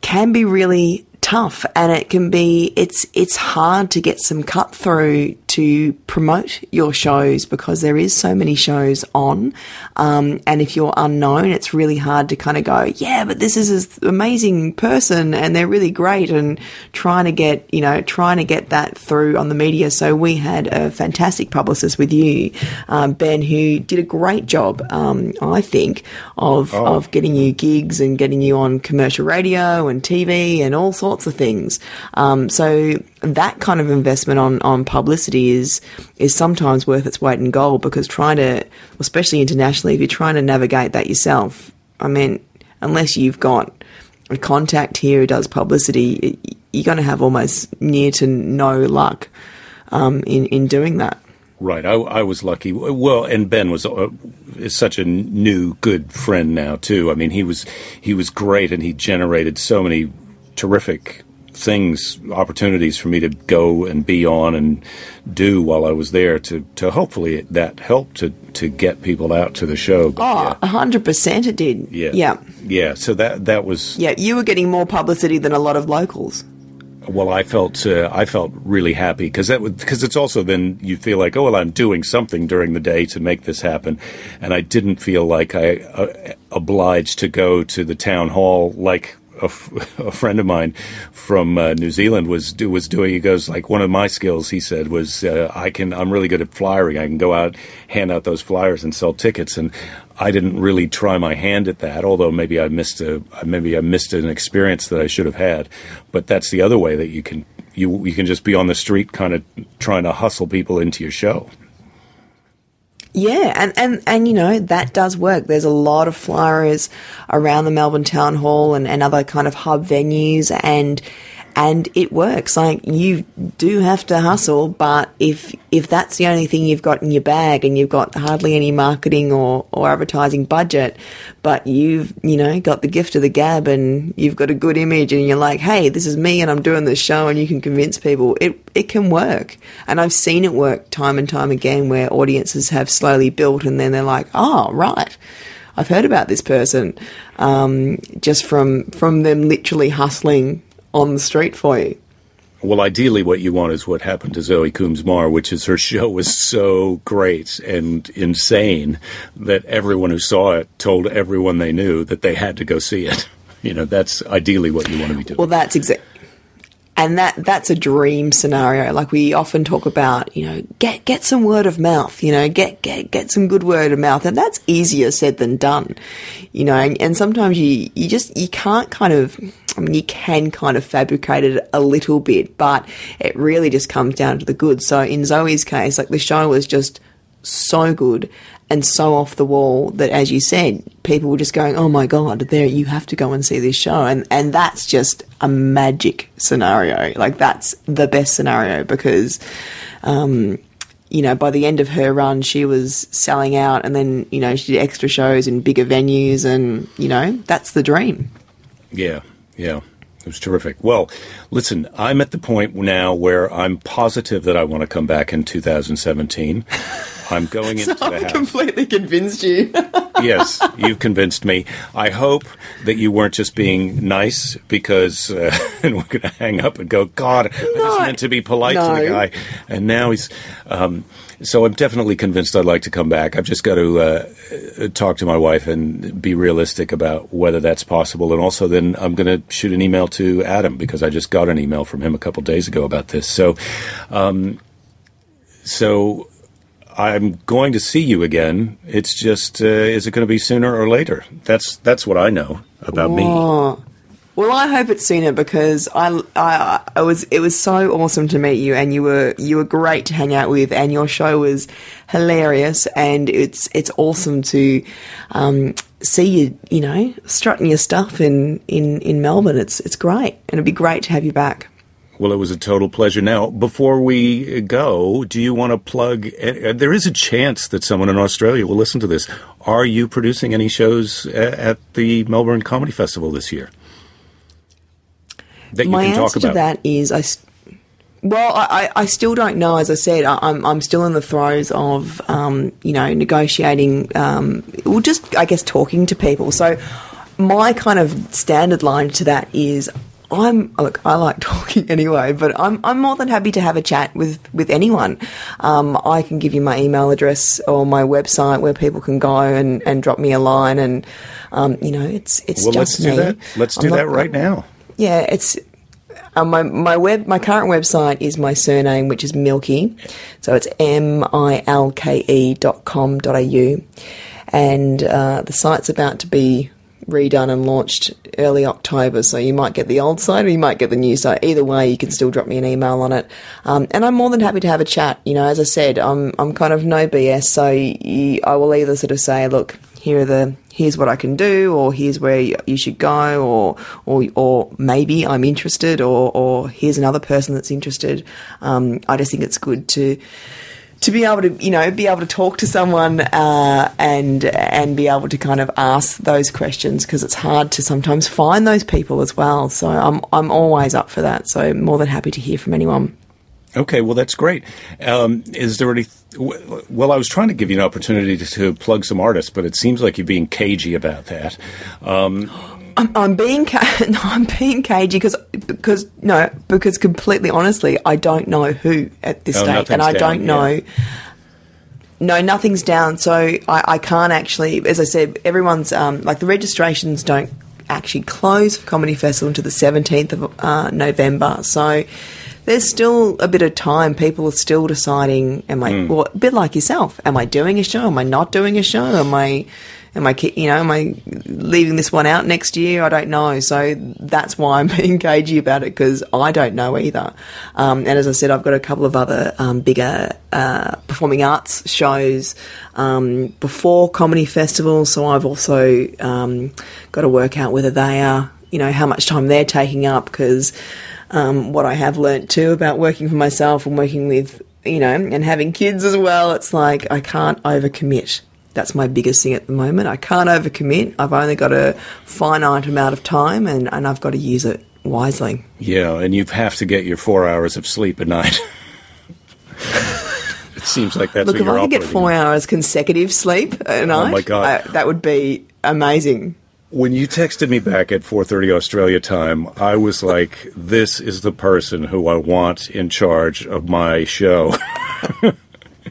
can be really tough and it can be it's it's hard to get some cut through to promote your shows because there is so many shows on um, and if you're unknown it's really hard to kind of go yeah but this is an amazing person and they're really great and trying to get you know trying to get that through on the media so we had a fantastic publicist with you um, Ben who did a great job um, I think of oh. of getting you gigs and getting you on commercial radio and TV and all sorts sorts of things. Um, so that kind of investment on, on publicity is is sometimes worth its weight in gold because trying to, especially internationally, if you're trying to navigate that yourself, I mean, unless you've got a contact here who does publicity, you're going to have almost near to no luck um, in in doing that. Right, I, I, was lucky. Well, and Ben was uh, is such a new, good friend now too. I mean, he was he was great, and he generated so many terrific things, opportunities for me to go and be on and do while I was there to, to hopefully that helped to, to get people out to the show. But, oh, hundred yeah. percent it did. Yeah. Yeah. Yeah. So that, that was. Yeah. You were getting more publicity than a lot of locals. Well, I felt uh, I felt really happy because that would because it's also then you feel like oh well I'm doing something during the day to make this happen, and I didn't feel like I uh, obliged to go to the town hall like a, a friend of mine from uh, New Zealand was do, was doing. He goes like one of my skills. He said was uh, I can I'm really good at flyering. I can go out hand out those flyers and sell tickets. And I didn't really try my hand at that. Although maybe I missed a maybe I missed an experience that I should have had. But that's the other way that you can you you can just be on the street, kind of trying to hustle people into your show. Yeah, and, and, and you know, that does work. There's a lot of flyers around the Melbourne Town Hall and, and other kind of hub venues and and it works. Like you do have to hustle, but if if that's the only thing you've got in your bag and you've got hardly any marketing or, or advertising budget, but you've you know got the gift of the gab and you've got a good image and you're like, hey, this is me and I'm doing this show and you can convince people, it it can work. And I've seen it work time and time again where audiences have slowly built and then they're like, oh right. I've heard about this person um, just from from them literally hustling on the street for you. Well, ideally, what you want is what happened to Zoe Coombs-Marr, which is her (laughs) show was so great and insane that everyone who saw it told everyone they knew that they had to go see it. (laughs) You know, that's ideally what you want to be doing. Well, that's exactly and that that's a dream scenario. Like we often talk about, you know, get get some word of mouth, you know, get get get some good word of mouth, and that's easier said than done, you know. And, and sometimes you you just you can't kind of, I mean, you can kind of fabricate it a little bit, but it really just comes down to the good. So in Zoe's case, like the show was just so good and so off the wall that, as you said, people were just going, "Oh my god, there you have to go and see this show," and and that's just a magic scenario. Like that's the best scenario because. Um, you know, by the end of her run, she was selling out, and then you know she did extra shows in bigger venues, and you know that's the dream. Yeah, yeah. It was terrific. Well, listen, I'm at the point now where I'm positive that I want to come back in 2017. (laughs) I'm going (laughs) into so the I've house. completely convinced you. (laughs) yes, you've convinced me. I hope that you weren't just being nice because, uh, (laughs) and we're going to hang up and go, God, I just meant to be polite to the guy. And now he's, um, so I'm definitely convinced I'd like to come back. I've just got to uh, uh, talk to my wife and be realistic about whether that's possible. And also, then I'm going to shoot an email to Adam because I just got an email from him a couple days ago about this. So, um, so I'm going to see you again. It's just, uh, is it going to be sooner or later? That's that's what I know about me. Oh. Well, I hope it's sooner because I, I, I was it was so awesome to meet you, and you were you were great to hang out with, and your show was hilarious, and it's it's awesome to um, see you, you know, strutting your stuff in, in, in Melbourne. It's it's great, and it'd be great to have you back. Well, it was a total pleasure. Now, before we go, do you want to plug? Uh, there is a chance that someone in Australia will listen to this. Are you producing any shows a- at the Melbourne Comedy Festival this year that you My can answer talk to about? that is I. s- Well, I, I I still don't know. As I said, I, I'm I'm still in the throes of um, you know negotiating. Um, well, just I guess talking to people. So my kind of standard line to that is. I'm look. I like (laughs) talking anyway, but I'm I'm more than happy to have a chat with with anyone. Um, I can give you my email address or my website where people can go and, and drop me a line, and um, you know it's it's Well, just let's do that. Let's do not- that right now. yeah, it's uh, my my web my current website is my surname, which is Milke, so it's m i l k e dot com dot au, and uh, the site's about to be redone and launched early October. So you might get the old site or you might get the new site. Either way, you can still drop me an email on it, um, and I'm more than happy to have a chat. You know, as I said, I'm I'm kind of no BS, so you, I will either sort of say, look, here are the here's what I can do, or here's where you, should go, or or or maybe I'm interested, or or here's another person that's interested. Um, I just think it's good to to be able to you know be able to talk to someone uh, and and be able to kind of ask those questions because it's hard to sometimes find those people as well. So I'm I'm always up for that. So more than happy to hear from anyone. Okay, well, that's great. Um, is there any? w- Well, I was trying to give you an opportunity to, to plug some artists, but it seems like you're being cagey about that. Um, (gasps) I'm, I'm being ca- (laughs) no, I'm being cagey because because no because completely honestly I don't know who at this Oh, stage and I nothing's don't know. yeah. No, nothing's down. So I, I can't actually, as I said, everyone's um, like the registrations don't actually close for Comedy Festival until the 17th of uh, November. So there's still a bit of time. People are still deciding, am I, Hmm. well, a bit like yourself, am I doing a show? Am I not doing a show? Am I, Am I, you know, am I leaving this one out next year? I don't know. So that's why I'm (laughs) being cagey about it because I don't know either. Um, and as I said, I've got a couple of other um, bigger uh, performing arts shows um, before comedy festivals. So I've also um, got to work out whether they are, you know, how much time they're taking up because um, what I have learnt too about working for myself and working with, you know, and having kids as well, it's like I can't overcommit. That's my biggest thing at the moment. I can't overcommit. I've only got a finite amount of time and, and I've got to use it wisely. Yeah, and you have to get your four hours of sleep a night. (laughs) it seems like that's Look, what if I could get four hours consecutive sleep a oh night, my God. I- that would be amazing. When you texted me back at 4:30 Australia time, I was like, "This is the person who I want in charge of my show." (laughs)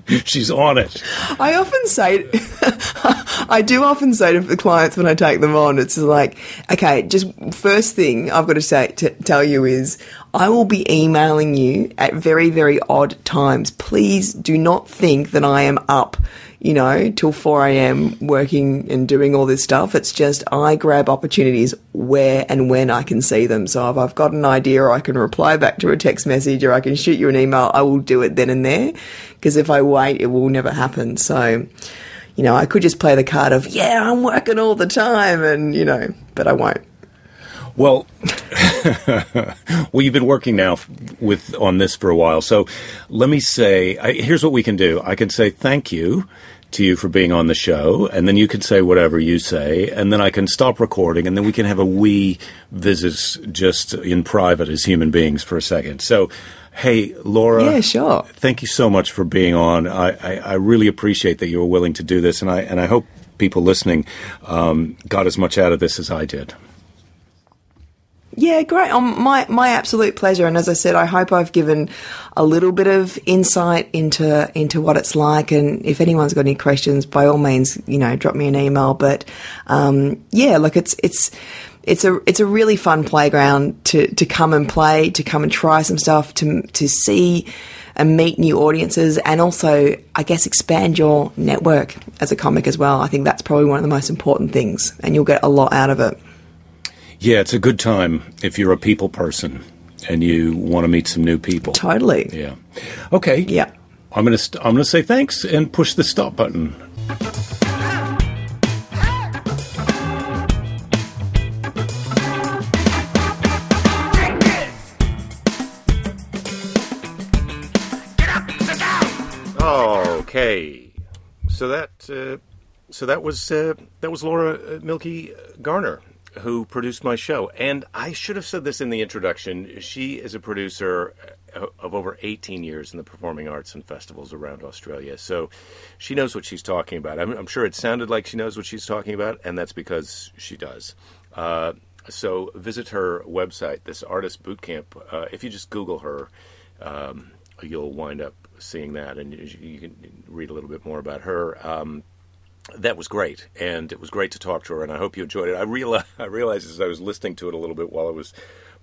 (laughs) She's on it. I often say, (laughs) I do often say to the clients when I take them on, it's like, okay, just first thing I've got to say to tell you is, I will be emailing you at very very odd times. Please do not think that I am up, you know, till four a.m. working and doing all this stuff. It's just I grab opportunities where and when I can see them. So if I've got an idea, or I can reply back to a text message, or I can shoot you an email, I will do it then and there. Because if I wait, it will never happen. So, you know, I could just play the card of yeah, I'm working all the time, and you know, but I won't. Well, (laughs) well, you've been working now with on this for a while, so let me say, I, here's what we can do. I can say thank you to you for being on the show, and then you can say whatever you say, and then I can stop recording, and then we can have a wee visit just in private as human beings for a second. So, hey, Laura, Yeah, sure. thank you so much for being on. I, I, I really appreciate that you were willing to do this, and I and I hope people listening um, got as much out of this as I did. Yeah, great. Um, my my absolute pleasure. And as I said, I hope I've given a little bit of insight into into what it's like. And if anyone's got any questions, by all means, you know, drop me an email. But um, yeah, look, it's it's it's a it's a really fun playground to to come and play, to come and try some stuff, to to see and meet new audiences, and also, I guess, expand your network as a comic as well. I think that's probably one of the most important things, and you'll get a lot out of it. Yeah, it's a good time if you're a people person and you want to meet some new people. Totally. Yeah. Okay. Yeah. I'm gonna st- I'm gonna say thanks and push the stop button. Okay, so that uh, so that was uh, that was Laura uh, Milke Garner who produced my show, and I should have said this in the introduction. She is a producer uh, of over 18 years in the performing arts and festivals around Australia, so she knows what she's talking about. I'm, I'm sure it sounded like she knows what she's talking about, and that's because she does. Uh, so visit her website, this artist boot camp. Uh, if you just Google her, um, you'll wind up seeing that, and you, you can read a little bit more about her. Um, that was great, and it was great to talk to her, and I hope you enjoyed it. I realized, (laughs) I realized as I was listening to it a little bit while I was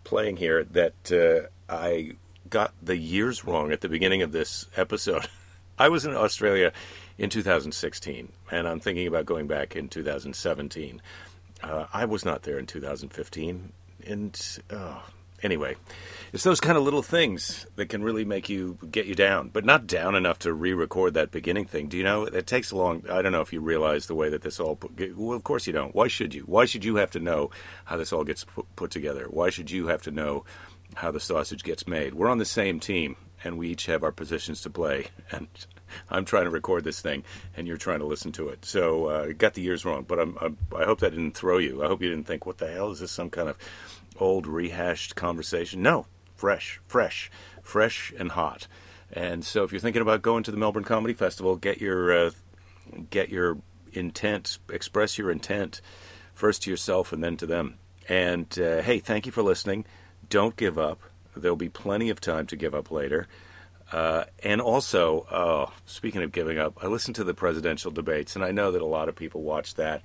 playing here that uh, I got the years wrong at the beginning of this episode. (laughs) I was in Australia in 2016, and I'm thinking about going back in 2017. Uh, I was not there in 2015, and oh, anyway, it's those kind of little things that can really make you get you down, but not down enough to re-record that beginning thing. Do you know it takes a long? I don't know if you realize the way that this all. Put, well, of course you don't. Why should you? Why should you have to know how this all gets put, put together? Why should you have to know how the sausage gets made? We're on the same team, and we each have our positions to play. (laughs) And I'm trying to record this thing, and you're trying to listen to it. So uh, got the years wrong, but I'm, I'm, I hope that didn't throw you. I hope you didn't think, "What the hell is this? Some kind of old rehashed conversation?" No, fresh, fresh, fresh and hot. And so, if you're thinking about going to the Melbourne Comedy Festival, get your uh, get your intent, express your intent first to yourself and then to them. And uh, hey, thank you for listening. Don't give up. There'll be plenty of time to give up later. Uh, and also, oh, speaking of giving up, I listened to the presidential debates, and I know that a lot of people watch that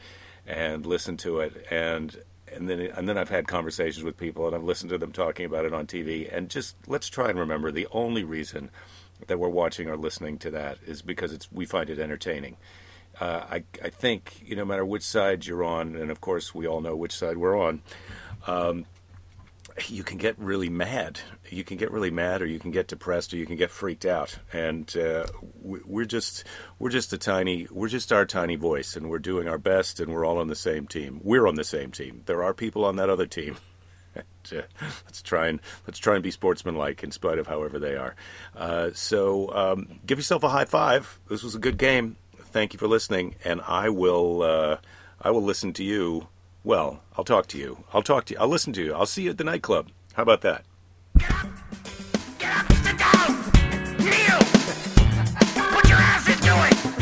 and listen to it, and and then and then I've had conversations with people, and I've listened to them talking about it on TV. And just let's try and remember the only reason that we're watching or listening to that is because it's we find it entertaining. uh, I, I think you know, no matter which side you're on, and of course we all know which side we're on. Um, you can get really mad. You can get really mad, or you can get depressed, or you can get freaked out. And uh, we're just we're just a tiny we're just our tiny voice, and we're doing our best, and we're all on the same team. We're on the same team. There are people on that other team. (laughs) and, uh, let's try and let's try and be sportsmanlike in spite of however they are. Uh, so um, give yourself a high five. This was a good game. Thank you for listening, and I will uh, I will listen to you well, I'll talk to you. I'll talk to you. I'll listen to you. I'll see you at the nightclub. How about that? Get up! Get up! Sit down! Kneel! Put your ass into it!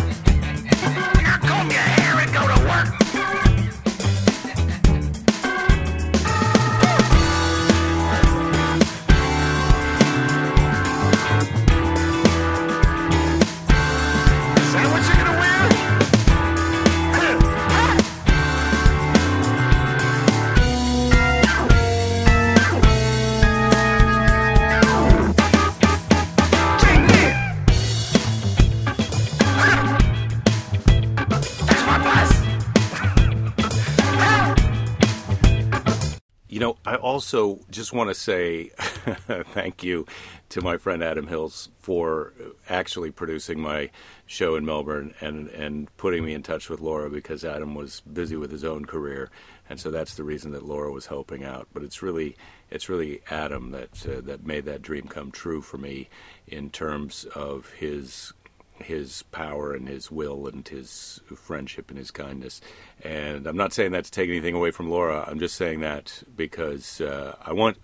I also just want to say (laughs) thank you to my friend Adam Hills for actually producing my show in Melbourne and, and putting me in touch with Laura because Adam was busy with his own career, and so that's the reason that Laura was helping out. But it's really it's really Adam that uh, that made that dream come true for me in terms of his his power and his will and his friendship and his kindness. And I'm not saying that to take anything away from Laura. I'm just saying that because uh, I want.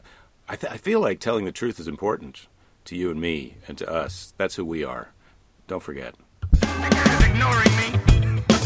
I, th- I feel like telling the truth is important to you and me and to us. That's who we are. Don't forget. ignoring me.